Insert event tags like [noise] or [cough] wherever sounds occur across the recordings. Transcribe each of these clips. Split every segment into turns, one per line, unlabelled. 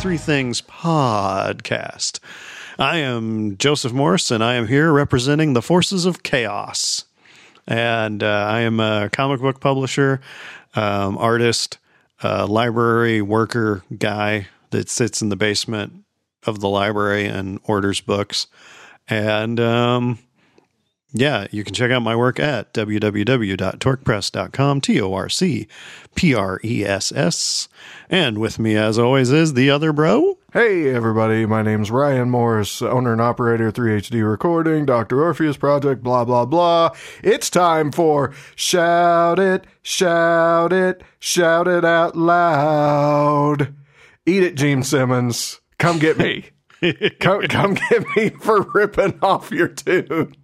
Three Things podcast. I am Joseph Morris, and I am here representing the forces of chaos. And uh, I am a comic book publisher, um, artist, uh, library worker guy that sits in the basement of the library and orders books. And um, yeah, you can check out my work at www.torcpress.com, T O R C P R E S S. And with me, as always, is the other bro.
Hey everybody, my name's Ryan Morris, owner and operator 3HD Recording, Dr. Orpheus Project, blah blah blah. It's time for Shout It, Shout It, Shout It Out Loud. Eat it, Gene Simmons. Come get me. [laughs] come, come get me for ripping off your tune.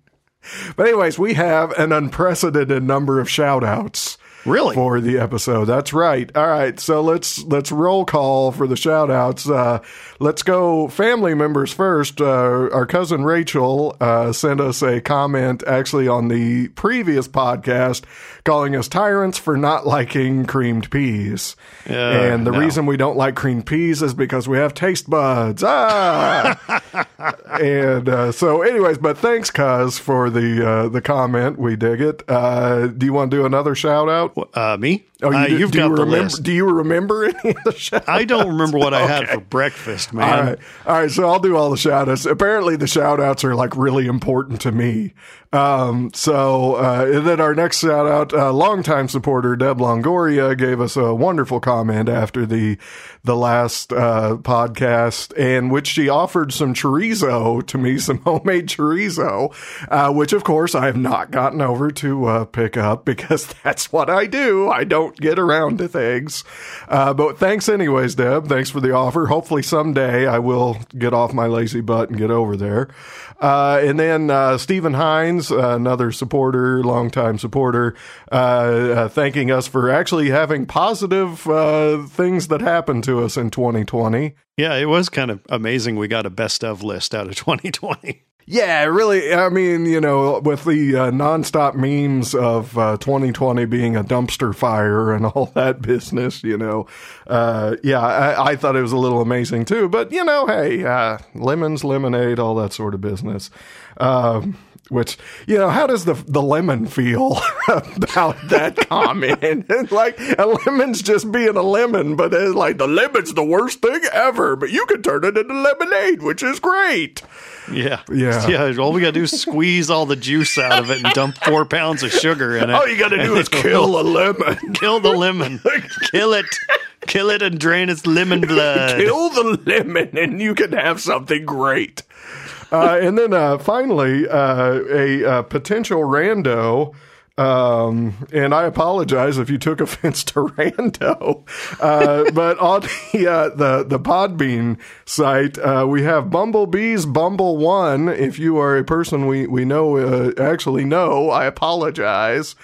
But anyways, we have an unprecedented number of shout outs.
Really?
For the episode. That's right. All right. So let's let's roll call for the shout outs. Uh, let's go family members first. Uh, our cousin Rachel uh, sent us a comment actually on the previous podcast calling us tyrants for not liking creamed peas. and the
no.
reason we don't like creamed peas is because we have taste buds. Ah! [laughs] and uh, so, anyways, but thanks, Cuz, for the uh, the comment. We dig it. Uh, do you want to do another shout out?
Uh, me?
Oh,
Uh,
do-
you've
do
got
you
the
remember,
list.
Do you remember any of the shout
I don't remember what I had for breakfast, man.
All right. All right. So I'll do all the shout outs. Apparently, the shout outs are like really important to me. Um, so, uh, and then our next shout out, uh, longtime supporter Deb Longoria gave us a wonderful comment after the, the last, uh, podcast in which she offered some chorizo to me, [laughs] some homemade chorizo, uh, which of course I have not gotten over to, uh, pick up because [laughs] that's what I do. I don't get around to things. Uh, but thanks anyways, Deb. Thanks for the offer. Hopefully someday I will get off my lazy butt and get over there. Uh, and then, uh, Stephen Hines, uh, another supporter, longtime supporter, uh, uh, thanking us for actually having positive, things that happened to us in 2020.
Yeah, it was kind of amazing. We got a best of list out of 2020.
Yeah, really. I mean, you know, with the uh, nonstop memes of uh, 2020 being a dumpster fire and [laughs] all that business, you know, uh, yeah, I, I thought it was a little amazing too. But you know, hey, uh, lemons, lemonade, all that sort of business. Um, which you know, how does the the lemon feel [laughs] about that [laughs] comment? like a lemon's just being a lemon, but it's like the lemon's the worst thing ever. But you can turn it into lemonade, which is great. [laughs]
Yeah.
Yeah. [laughs]
Yeah. All we got to do is squeeze all the juice out of it and dump four pounds of sugar in it.
All you got to do is kill a [laughs] lemon.
Kill the lemon. Kill it. Kill it and drain its lemon blood.
kill the lemon, and you can have something great. Uh, and then uh, finally, uh, a uh, potential rando. Um, and I apologize if you took offense to [laughs] rando. Uh, but on the, uh, the, the Podbean site, uh, we have Bumblebees Bumble One. If you are a person we, we know, uh, actually know, I apologize.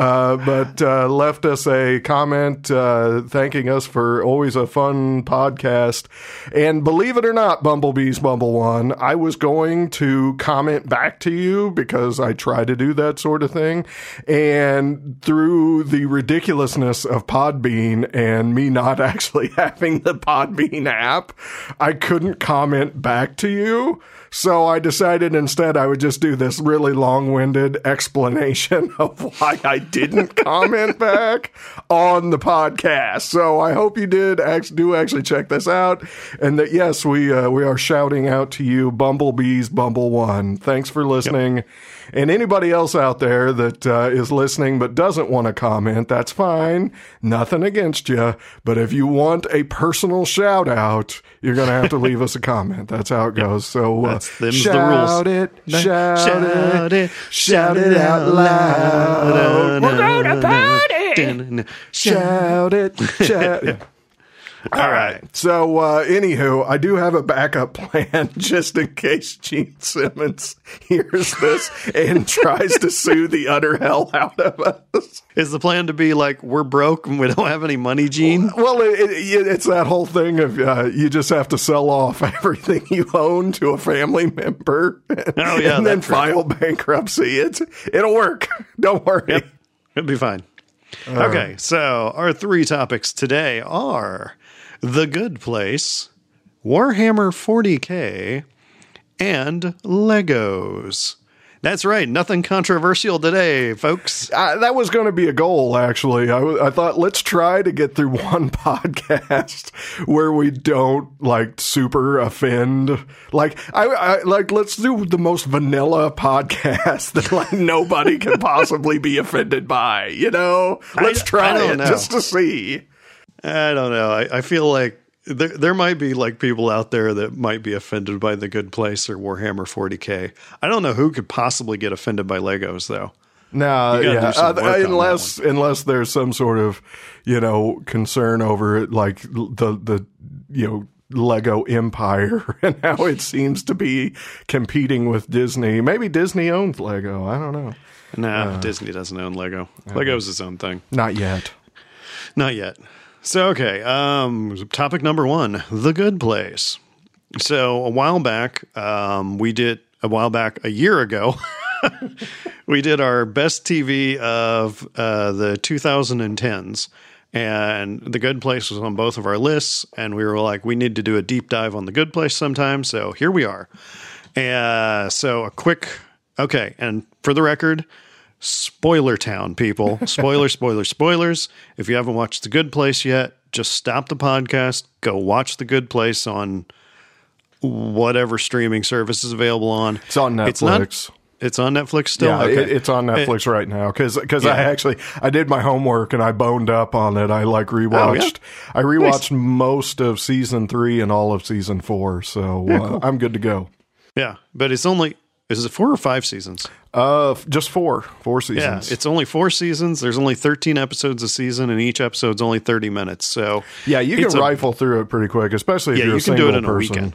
Uh, but uh, left us a comment uh, thanking us for always a fun podcast. And believe it or not, Bumblebees Bumble One, I was going to comment back to you because I try to do that sort of thing. And through the ridiculousness of Podbean and me not [laughs] actually having the Podbean app, I couldn't comment back to you. So I decided instead I would just do this really long winded explanation [laughs] of why I didn't [laughs] comment back on the podcast. So I hope you did do actually check this out. And that, yes, we, uh, we are shouting out to you, Bumblebees Bumble One. Thanks for listening. And anybody else out there that uh, is listening but doesn't want to comment, that's fine. Nothing against you. But if you want a personal shout out, you're going to have to [laughs] leave us a comment. That's how it goes. So uh, shout it, shout,
Shout
it,
it,
shout it out loud. We're going to party. Shout it, [laughs] shout it. All right. So, uh, anywho, I do have a backup [laughs] plan just in case Gene Simmons [laughs] hears this and [laughs] tries to sue the utter hell out of us.
Is the plan to be like, we're broke and we don't have any money, Gene?
Well, it, it, it's that whole thing of uh, you just have to sell off everything you own to a family member,
Oh, yeah,
and then
right.
file bankruptcy. It's it'll work. Don't worry.
It'll be fine. okay, so our three topics today are The Good Place, Warhammer 40K, and Legos. That's right. Nothing controversial today, folks.
Uh, that was going to be a goal, actually. I thought let's try to get through [laughs] one podcast where we don't like super offend. Like I, I like let's do the most vanilla podcast [laughs] that like nobody can [laughs] possibly be offended by. You know, let's
I
try it
know.
just to see.
I don't know. I, I feel like there, there might be like people out there that might be offended by The Good Place or Warhammer 40K. I don't know who could possibly get offended by Legos, though.
No, yeah, uh,
on
unless unless there's some sort of you know concern over it, like the the you know Lego empire [laughs] and how it seems to be competing with Disney. Maybe Disney owns Lego. I don't know.
Nah, Disney doesn't own Lego. Lego's its own thing.
Not yet.
Not yet. So okay, um, topic number one: The Good Place. So a while back, um, we did a while back, a year ago, [laughs] we did our best TV of uh, the 2010s, and The Good Place was on both of our lists, and we were like, we need to do a deep dive on The Good Place sometime. So here we are. And so a quick, okay, and for the record. Spoiler town, people. [laughs] Spoiler, spoiler, spoilers. If you haven't watched The Good Place yet, just stop the podcast, go watch The Good Place on whatever streaming service is available on.
It's on Netflix.
It's, not, it's on Netflix still?
yeah,
okay.
it, it's on Netflix right now because I
Yeah.
actually I did my homework and I boned up on it. I like rewatched. I rewatched most of season three and all of season four, so uh, I'm good to go.
yeah, but it's only, is it four or five seasons?
Uh, just four, four seasons.
Yeah, it's only four seasons. There's only 13 episodes a season, and each episode's only 30 minutes. So
yeah, you can
a-
rifle through it pretty quick, especially if
Yeah,
you're
you
a
can do it in a
person.
weekend.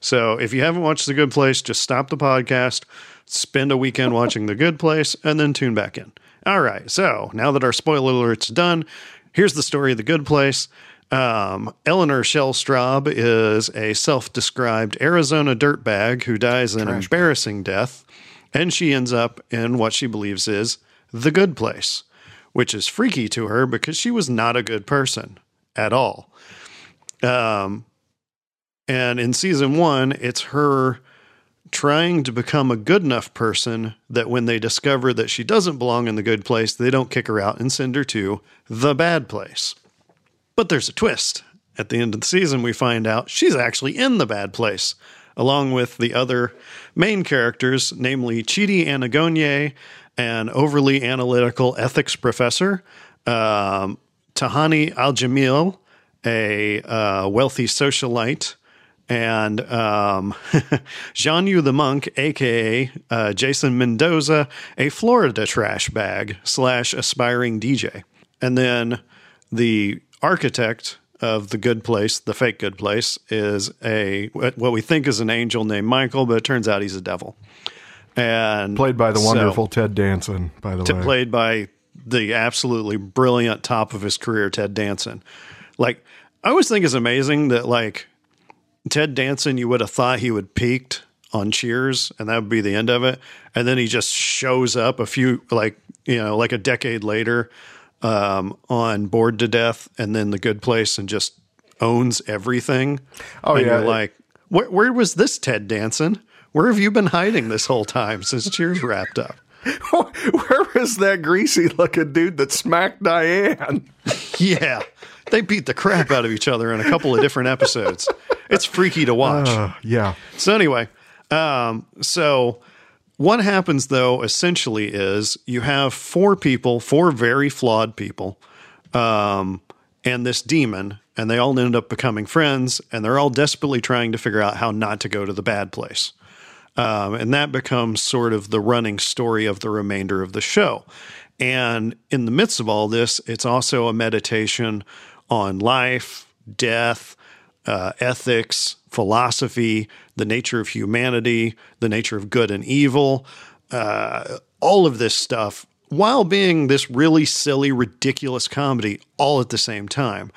So if you haven't watched The Good Place, just stop the podcast, spend a weekend [laughs] watching The Good Place, and then tune back in. All right. So now that our spoiler alert's done, here's the story of The Good Place. Um, Eleanor Shellstrop is a self-described Arizona dirtbag who dies an embarrassing death, and she ends up in what she believes is the good place, which is freaky to her because she was not a good person at all. Um, and in season one, it's her trying to become a good enough person that when they discover that she doesn't belong in the good place, they don't kick her out and send her to the bad place. But there's a twist. At the end of the season, we find out she's actually in the bad place, along with the other main characters, namely Chidi Anagonye, an overly analytical ethics professor, um, Tahani Al Jamil, a uh, wealthy socialite, and um, [laughs] Jianyu the monk, aka uh, Jason Mendoza, a Florida trash bag slash aspiring DJ, and then the architect of the good place, the fake good place, is a what we think is an angel named Michael, but it turns out he's a devil. And
Played by the
so-
wonderful Ted Danson, by the way.
played by the absolutely brilliant top of his career, Ted Danson. Like, I always think it's amazing that like Ted Danson, you would have thought he would peaked on Cheers, and that would be the end of it, and then he just shows up a few like you know like a decade later um, on Bored to Death, and then The Good Place, and just owns everything.
Oh,
and
yeah.
you're like, where, where was this Ted Danson? Where have you been hiding this whole time since Cheers wrapped up? [laughs]
Where was that greasy looking dude that smacked Diane? [laughs]
Yeah. They beat the crap out of each other in a couple of different episodes. It's freaky to watch.
Uh, yeah.
so anyway, um, so what happens though essentially is you have four people, four very flawed people, um, and this demon, and they all end up becoming friends, and they're all desperately trying to figure out how not to go to the bad place. Um, and that becomes sort of the running story of the remainder of the show. And in the midst of all this, it's also a meditation on life, death, uh, ethics, philosophy, the nature of humanity, the nature of good and evil, uh, all of this stuff, while being this really silly, ridiculous comedy all at the same time.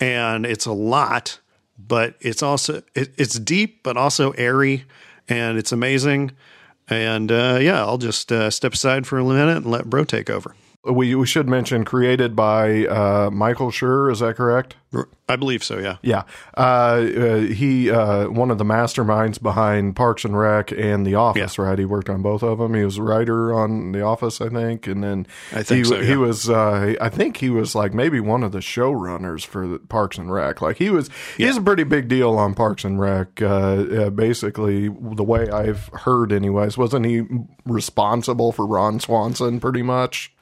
And it's a lot, but it's also it, it's deep, but also airy, and it's amazing. And uh, yeah, I'll just uh, step aside for a minute and let Bro take over.
We we should mention created by uh, Michael Schur. Is that correct?
I believe so. Yeah.
Yeah, uh, uh, he uh, one of the masterminds behind Parks and Rec and The Office. Right, he worked on both of them. He was a writer on The Office, I think, and then
I think
he,
so,
he was. Uh, I think he was like maybe one of the showrunners for Parks and Rec. Like he was. He's a pretty big deal on Parks and Rec. Uh, uh, basically, the way I've heard, anyways, wasn't he responsible for Ron Swanson pretty much?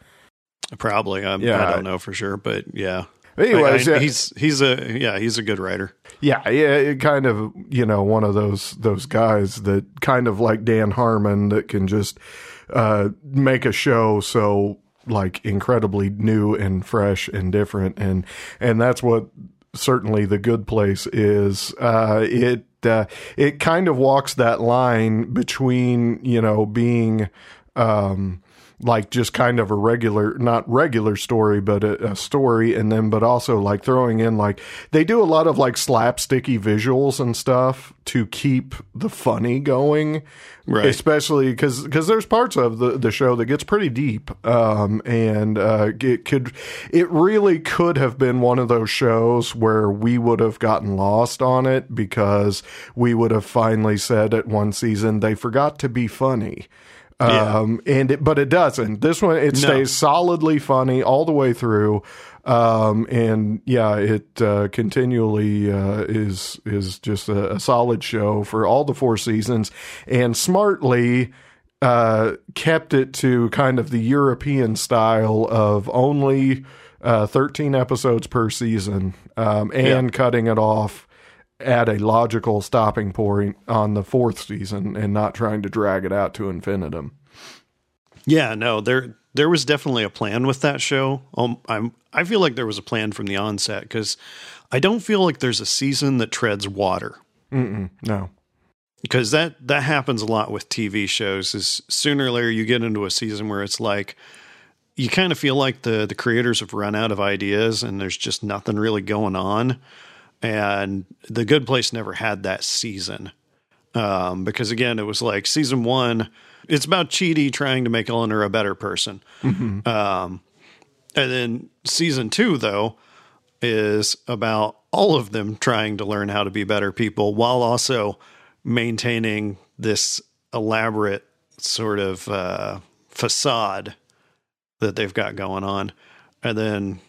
Probably. I,
Yeah.
I don't know for sure, but yeah.
Anyways,
I- I-
yeah.
he's he's a yeah he's a good writer.
Yeah, yeah, it kind of you know one of those those guys that kind of like Dan Harmon that can just uh, make a show so like incredibly new and fresh and different, and and that's what certainly the Good Place is. Uh, it uh, it kind of walks that line between you know being. Um, like just kind of a regular not regular story but a, a story and then but also like throwing in like they do a lot of like slapsticky visuals and stuff to keep the funny going
Right.
especially because because there's parts of the the show that gets pretty deep um and uh it could it really could have been one of those shows where we would have gotten lost on it because we would have finally said at one season they forgot to be funny
Yeah.
um, and it, but it doesn't. This one it stays solidly funny all the way through. Um, and yeah, it uh, continually uh, is is just a, a solid show for all the four seasons, and smartly uh, kept it to kind of the European style of only uh, thirteen episodes per season, um, and cutting it off at a logical stopping point on the fourth season and not trying to drag it out to infinitum.
Yeah, no, there there was definitely a plan with that show. Um, I'm I feel like there was a plan from the onset because I don't feel like there's a season that treads water
No.
because that that happens a lot with TV shows. Is sooner or later you get into a season where it's like you kind of feel like the the creators have run out of ideas and there's just nothing really going on. And the Good Place never had that season um, because again, it was like season one. It's about Chidi trying to make Eleanor a better person. Um, and then season two, though, is about all of them trying to learn how to be better people while also maintaining this elaborate sort of uh, facade that they've got going on. And then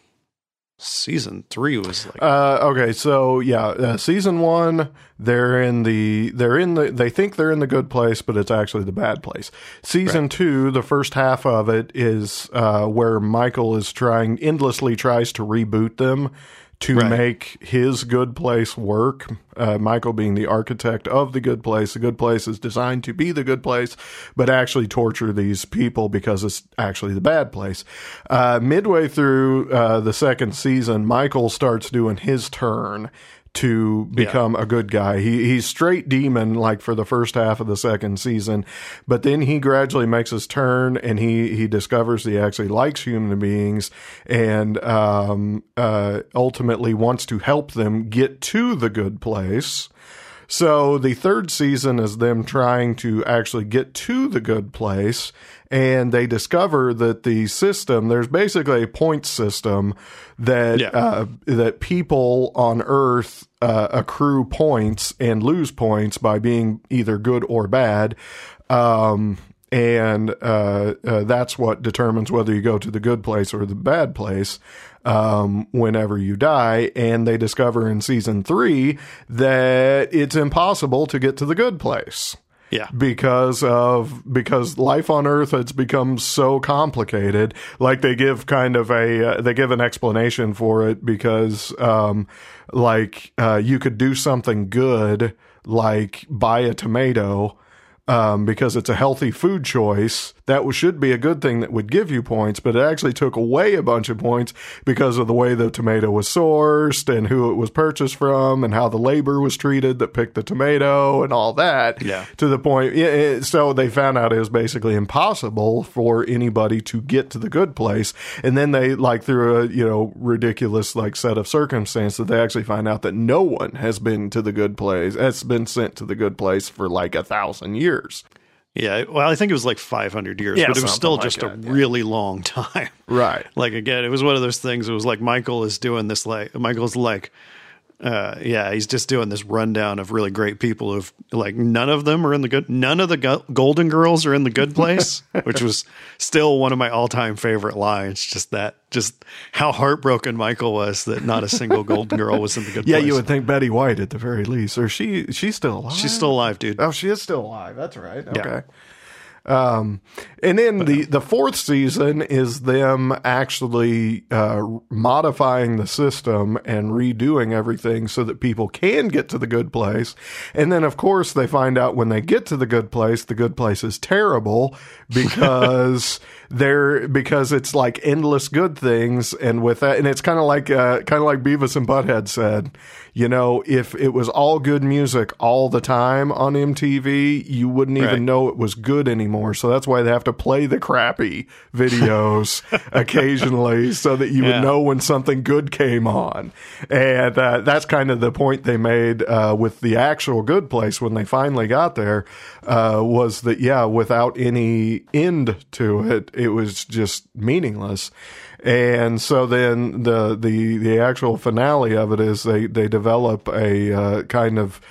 season three was like,
Uh, okay, so yeah, uh, season one, they're in the they're in the they think they're in the good place, but it's actually the bad place. Season two, the first half of it is uh, where Michael is trying endlessly tries to reboot them to
Right.
make his good place work. Uh, Michael being the architect of the good place. The good place is designed to be the good place, but actually torture these people because it's actually the bad place. Uh, midway through uh, the second season, Michael starts doing his turn to become a good guy. He he's straight demon like for the first half of the second season, but then he gradually makes his turn and he he discovers he actually likes human beings and um, uh, ultimately wants to help them get to the good place. So the third season is them trying to actually get to the good place, and they discover that the system there's basically a point system that
Yeah.
uh, that people on Earth uh, accrue points and lose points by being either good or bad. Um, and uh, uh, that's what determines whether you go to the good place or the bad place um, whenever you die. And they discover in season three that it's impossible to get to the good place.
Yeah,
because of because life on earth has become so complicated. Like they give kind of a uh, they give an explanation for it because um like uh you could do something good like buy a tomato um, because it's a healthy food choice. That should be a good thing that would give you points, but it actually took away a bunch of points because of the way the tomato was sourced and who it was purchased from and how the labor was treated that picked the tomato and all that.
Yeah.
To the point, yeah, it- so they found out it was basically impossible for anybody to get to the good place, and then they like through a you know ridiculous like set of circumstances, they actually find out that no one has been to the good place, has been sent to the good place for like a thousand years.
Yeah, well, I think it was like 500 years,
Yeah,
but it was still
like
just
that,
a
yeah.
really long [laughs] time.
Right.
Like again, it was one of those things. It was like Michael is doing this. Like Michael's like, uh, yeah, he's just doing this rundown of really great people who've like none of them are in the good. None of the go- Golden Girls are in the Good Place, [laughs] which was still one of my all time favorite lines. Just that, just how heartbroken Michael was that not a single Golden Girl was in the Good place.
Yeah,
Place.
you would think Betty White at the very least, or she she's still alive.
She's still alive, dude.
Oh, she is still alive. That's right.
Yeah.
Um, and then the, the fourth season is them actually uh, modifying the system and redoing everything so that people can get to the good place. And then, of course, they find out when they get to the good place, the good place is terrible [laughs] because they're because it's like endless good things. And with that, and it's kind of like uh, kind of like Beavis and Butthead said, you know, if it was all good music all the time on MTV, you wouldn't even
Right.
know it was good anymore. So that's why they have to play the crappy videos [laughs] occasionally so that you
Yeah.
would know when something good came on. And uh, that's kind of the point they made uh, with the actual good place when they finally got there uh, was that, yeah, without any end to it, it was just meaningless. And so then the, the, the actual finale of it is they, they develop a uh, kind of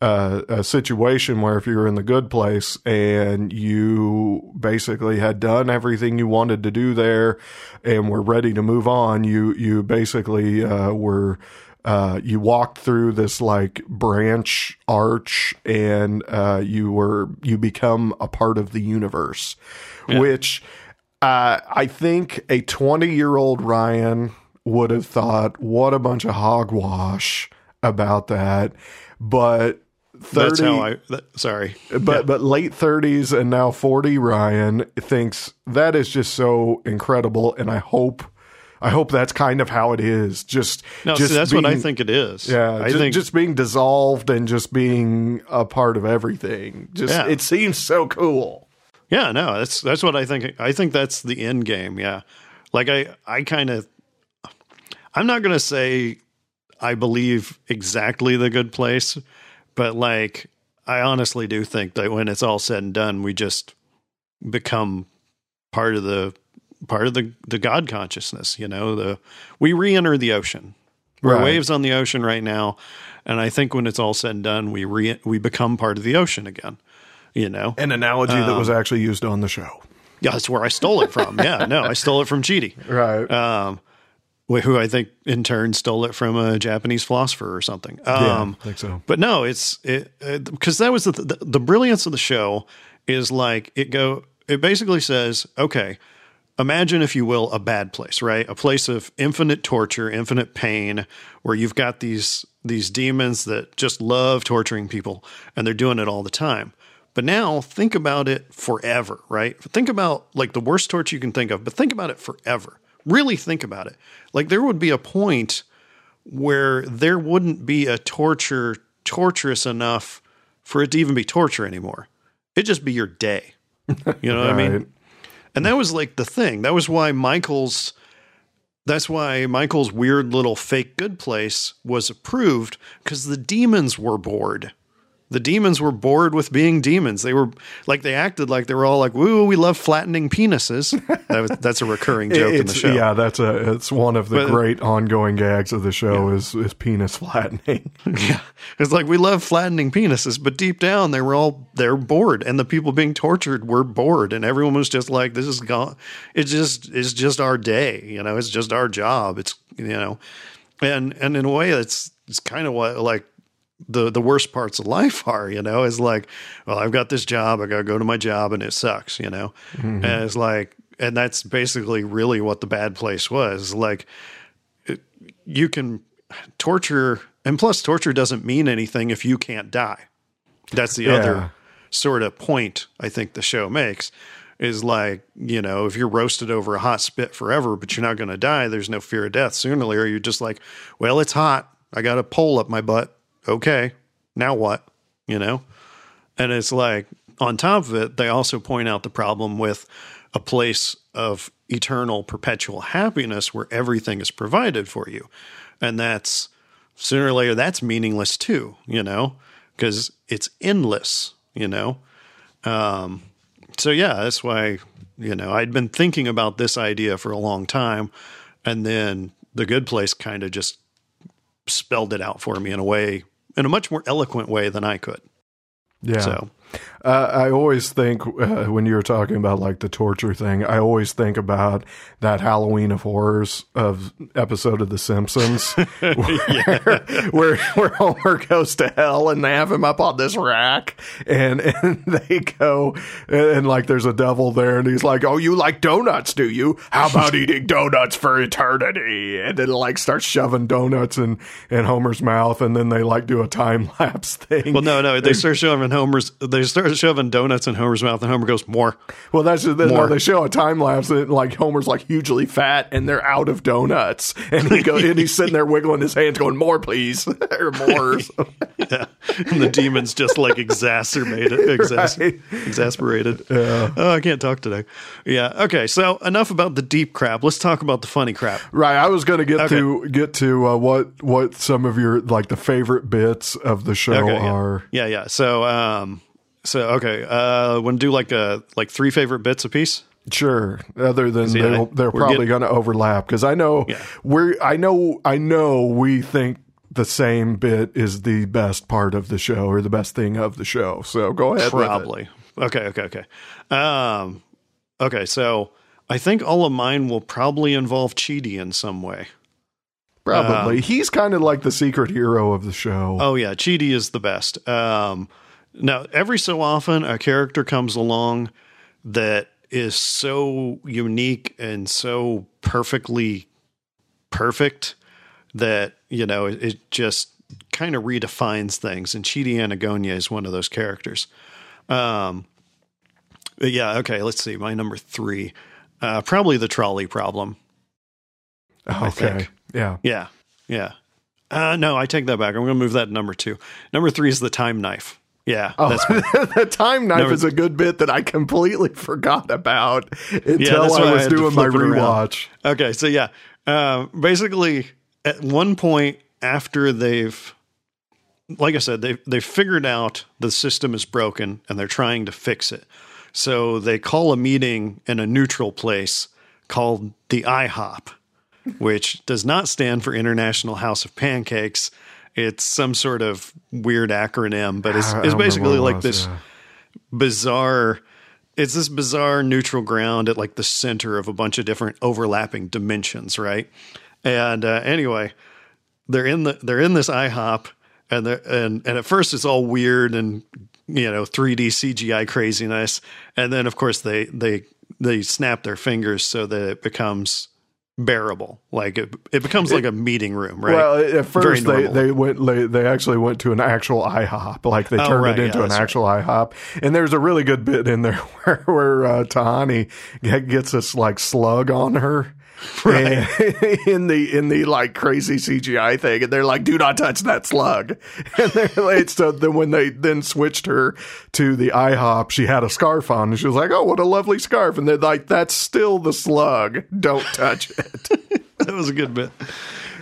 uh, a situation where if you were in the good place and you basically had done everything you wanted to do there and were ready to move on, you you basically uh, were uh, you walked through this like branch arch and uh, you were you become a part of the universe, which uh, I think a twenty year old Ryan would have thought, "What a bunch of hogwash." About that, but 30,
That's how I. That, sorry,
but but late 30s and now 40 Ryan thinks that is just so incredible and I hope I hope that's kind of how it is just
no,
just
see, that's what I think it is.
yeah
I
ju-
think
just being dissolved and just being a part of everything just
Yeah.
it seems so cool
Yeah, no, that's that's what I think. I think that's the end game. Yeah, like I I kind of I'm not gonna say I believe exactly the good place, but like I honestly do think that when it's all said and done, we just become part of the part of the the God consciousness. You know, the we re-enter the ocean. We're
Right.
waves on the ocean right now, and I think when it's all said and done, we re- we become part of the ocean again. You know,
an analogy that
Um,
was actually used on the show
yeah, that's where I stole it from. Yeah, no, I stole it from Chidi,
right
um, who I think in turn stole it from a Japanese philosopher or something.
yeah
Um,
I think so
but no, it's it because that was the, the the brilliance of the show is like it go it basically says okay, imagine if you will a bad place, right? A place of infinite torture, infinite pain, where you've got these these demons that just love torturing people and they're doing it all the time. But now think about it forever, right? Think about like the worst torture you can think of, but think about it forever. Really think about it. Like there would be a point where there wouldn't be a torture torturous enough for it to even be torture anymore. It'd just be your day. You know what I mean? [laughs] And that was like the thing. That was why Michael's that's why Michael's weird little fake good place was approved because the demons were bored. The demons were bored with being demons. They were like they acted like they were all like, "Woo, we love flattening penises." [laughs] That was, that's a recurring joke in the show.
Yeah, that's a it's one of the
But-
great ongoing gags of the show is is penis flattening. [laughs]
Yeah. It's like we love flattening penises, but deep down they were all they're bored and the people being tortured were bored and everyone was just like this is gone it's just it's just our day, you know, it's just our job. It's you know. And and in a way it's it's kind of what like the the worst parts of life [laughs] are, you know, is like, well, I've got this job, I got to go to my job and it sucks, you know. Mm-hmm. And it's like and that's basically really what the bad place was. Like you can torture and plus torture doesn't mean anything if you can't die that's the
Yeah.
other sort of point i think the show makes is like you know if you're roasted over a hot spit forever but you're not going to die there's no fear of death sooner or later you're just like well it's hot i got a pole up my butt okay now what you know? And it's like on top of it they also point out the problem with a place of eternal perpetual happiness where everything is provided for you. And that's sooner or later that's meaningless too you know? Because it's endless you know? Um so yeah, that's why you know I'd been thinking about this idea for a long time, and then the Good Place kind of just spelled it out for me in a way, in a much more eloquent way than I could.
Yeah.
So
Uh, I always think uh, when you were talking about like the torture thing, I always think about that Halloween of Horrors of episode of The Simpsons, [laughs] where, where where Homer goes to hell and they have him up on this rack, and and [laughs] they go and, and like there's a devil there, and he's like, "Oh, you like donuts, do you? How about [laughs] eating donuts for eternity?" And then like starts shoving donuts in in Homer's mouth, and then they like do a time lapse thing.
well, no, no, they start shoving Homer's. They start shoving donuts in Homer's mouth, and Homer goes more.
Well, that's just, no,
More.
they show a time lapse and like Homer's like hugely fat and they're out of donuts and he go and he's sitting there wiggling his hands going more please [laughs] or more.
Yeah, and the demons just like exacerbated, [laughs] exas-
Right.
exasperated. Oh, I can't talk today. Yeah. Okay. So enough about the deep crap. Let's talk about the funny crap.
right, I was going to get
Okay.
to get to uh, what what some of your like the favorite bits of the show
Okay, yeah.
are.
Yeah, yeah. So, um, so okay, uh, want to do like a like three favorite bits a piece?
Sure. Other than
yeah,
they'll, they're probably going to overlap because I know
Yeah.
we're I know I know we think the same bit is the best part of the show or the best thing of the show. So go ahead.
Probably. Okay, okay, okay. Um, okay. So I think all of mine will probably involve Chidi in some way.
Probably. He's kind of like the secret hero of the show.
Oh yeah, Chidi is the best. Um, now every so often a character comes along that is so unique and so perfectly perfect that you know it, it just kind of redefines things. And Chidi Anagonye is one of those characters. Um, yeah, okay. Let's see. My number three, uh, probably the trolley problem.
okay. Yeah.
Yeah, yeah. Uh, no, I take that back. I'm going to move that to number two. Number three is the time knife. Yeah,
Oh, [laughs] the time knife is a good bit that I completely [laughs] forgot about until
why
I
I
was
to
doing my
it around.
rewatch.
Okay, so yeah, uh, basically, at one point after they've, like I said, they they figured out the system is broken and they're trying to fix it. So they call a meeting in a neutral place called the IHOP, which does not stand for International House of Pancakes. It's some sort of weird acronym, but it's, it's basically like
was,
this
yeah.
bizarre it's this bizarre neutral ground at like the center of a bunch of different overlapping dimensions right and uh, anyway they're in the they're in this ihop and they're and and at first it's all weird and you know 3d cgi craziness and then of course they they they snap their fingers so that it becomes bearable. Like it, it becomes like a meeting room right?
Well, at first they, they went they, they actually went to an actual IHOP, like they
Oh,
turned
right,
it into
yeah,
an actual IHOP. And there's a really good bit in there [laughs] where where uh, Tahani gets this like slug on her. [laughs]
Right.
In the in the like crazy CGI thing, and they're like, "Do not touch that slug." [laughs] And they're like, so then when they then switched her to the IHOP, she had a scarf on, and she was like, "Oh, what a lovely scarf!" And they're like, "That's still the slug. Don't touch it." [laughs]
that was a good bit.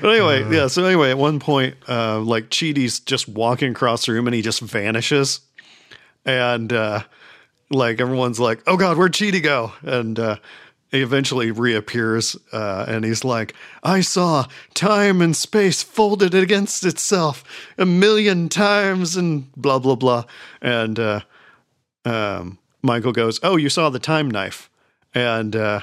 But anyway, yeah. So anyway, at one point, uh, like Chidi's just walking across the room and he just vanishes, and uh, like everyone's like, "Oh God, where'd Chidi go?" And uh, eventually reappears, uh, and he's like, "I saw time and space folded against itself a million times," and blah blah blah. And uh, um, Michael goes, "Oh, you saw the time knife," and uh,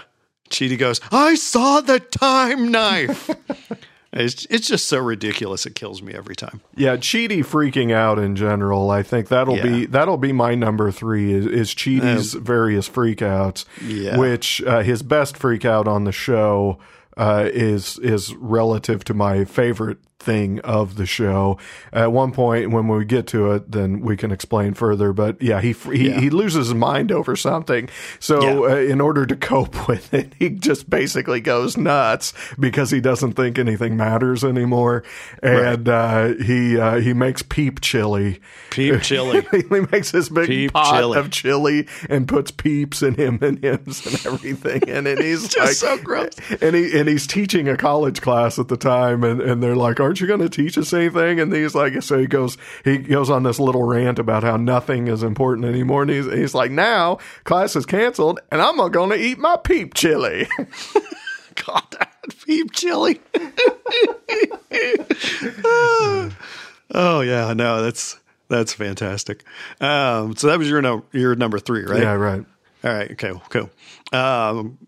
goes, "I saw the time knife." [laughs] it's it's just so ridiculous; it kills me every time.
Yeah, Chidi freaking out in general. I think that'll
Yeah.
be that'll be my number three is, is Chidi's various freakouts.
Yeah.
Which uh, his best freakout on the show uh, is is relative to my favorite thing of the show. At one point, when we get to it, then we can explain further. But yeah, he he,
Yeah.
he loses his mind over something. So
Yeah.
uh, in order to cope [laughs] with it, he just basically goes nuts because he doesn't think anything matters anymore, and uh, he uh, he makes peep chili.
Peep [laughs] chili. [laughs]
he makes this big
Peep
pot
chili.
of chili and puts peeps and him and hims and everything in it. He's
just
like,
so gross.
and he and he's teaching a college class at the time, and, and they're like, "Aren't you going to teach us anything?" And he's like, so he goes he goes on this little rant about how nothing is important anymore, and he's he's like, "Now class is canceled, and I'm going to eat my peep chili." [laughs]
God, that peep chili. [laughs] oh yeah, no, that's that's fantastic. Um, so that was your no, your number three, right?
yeah, right.
All right. Okay. Cool. Um,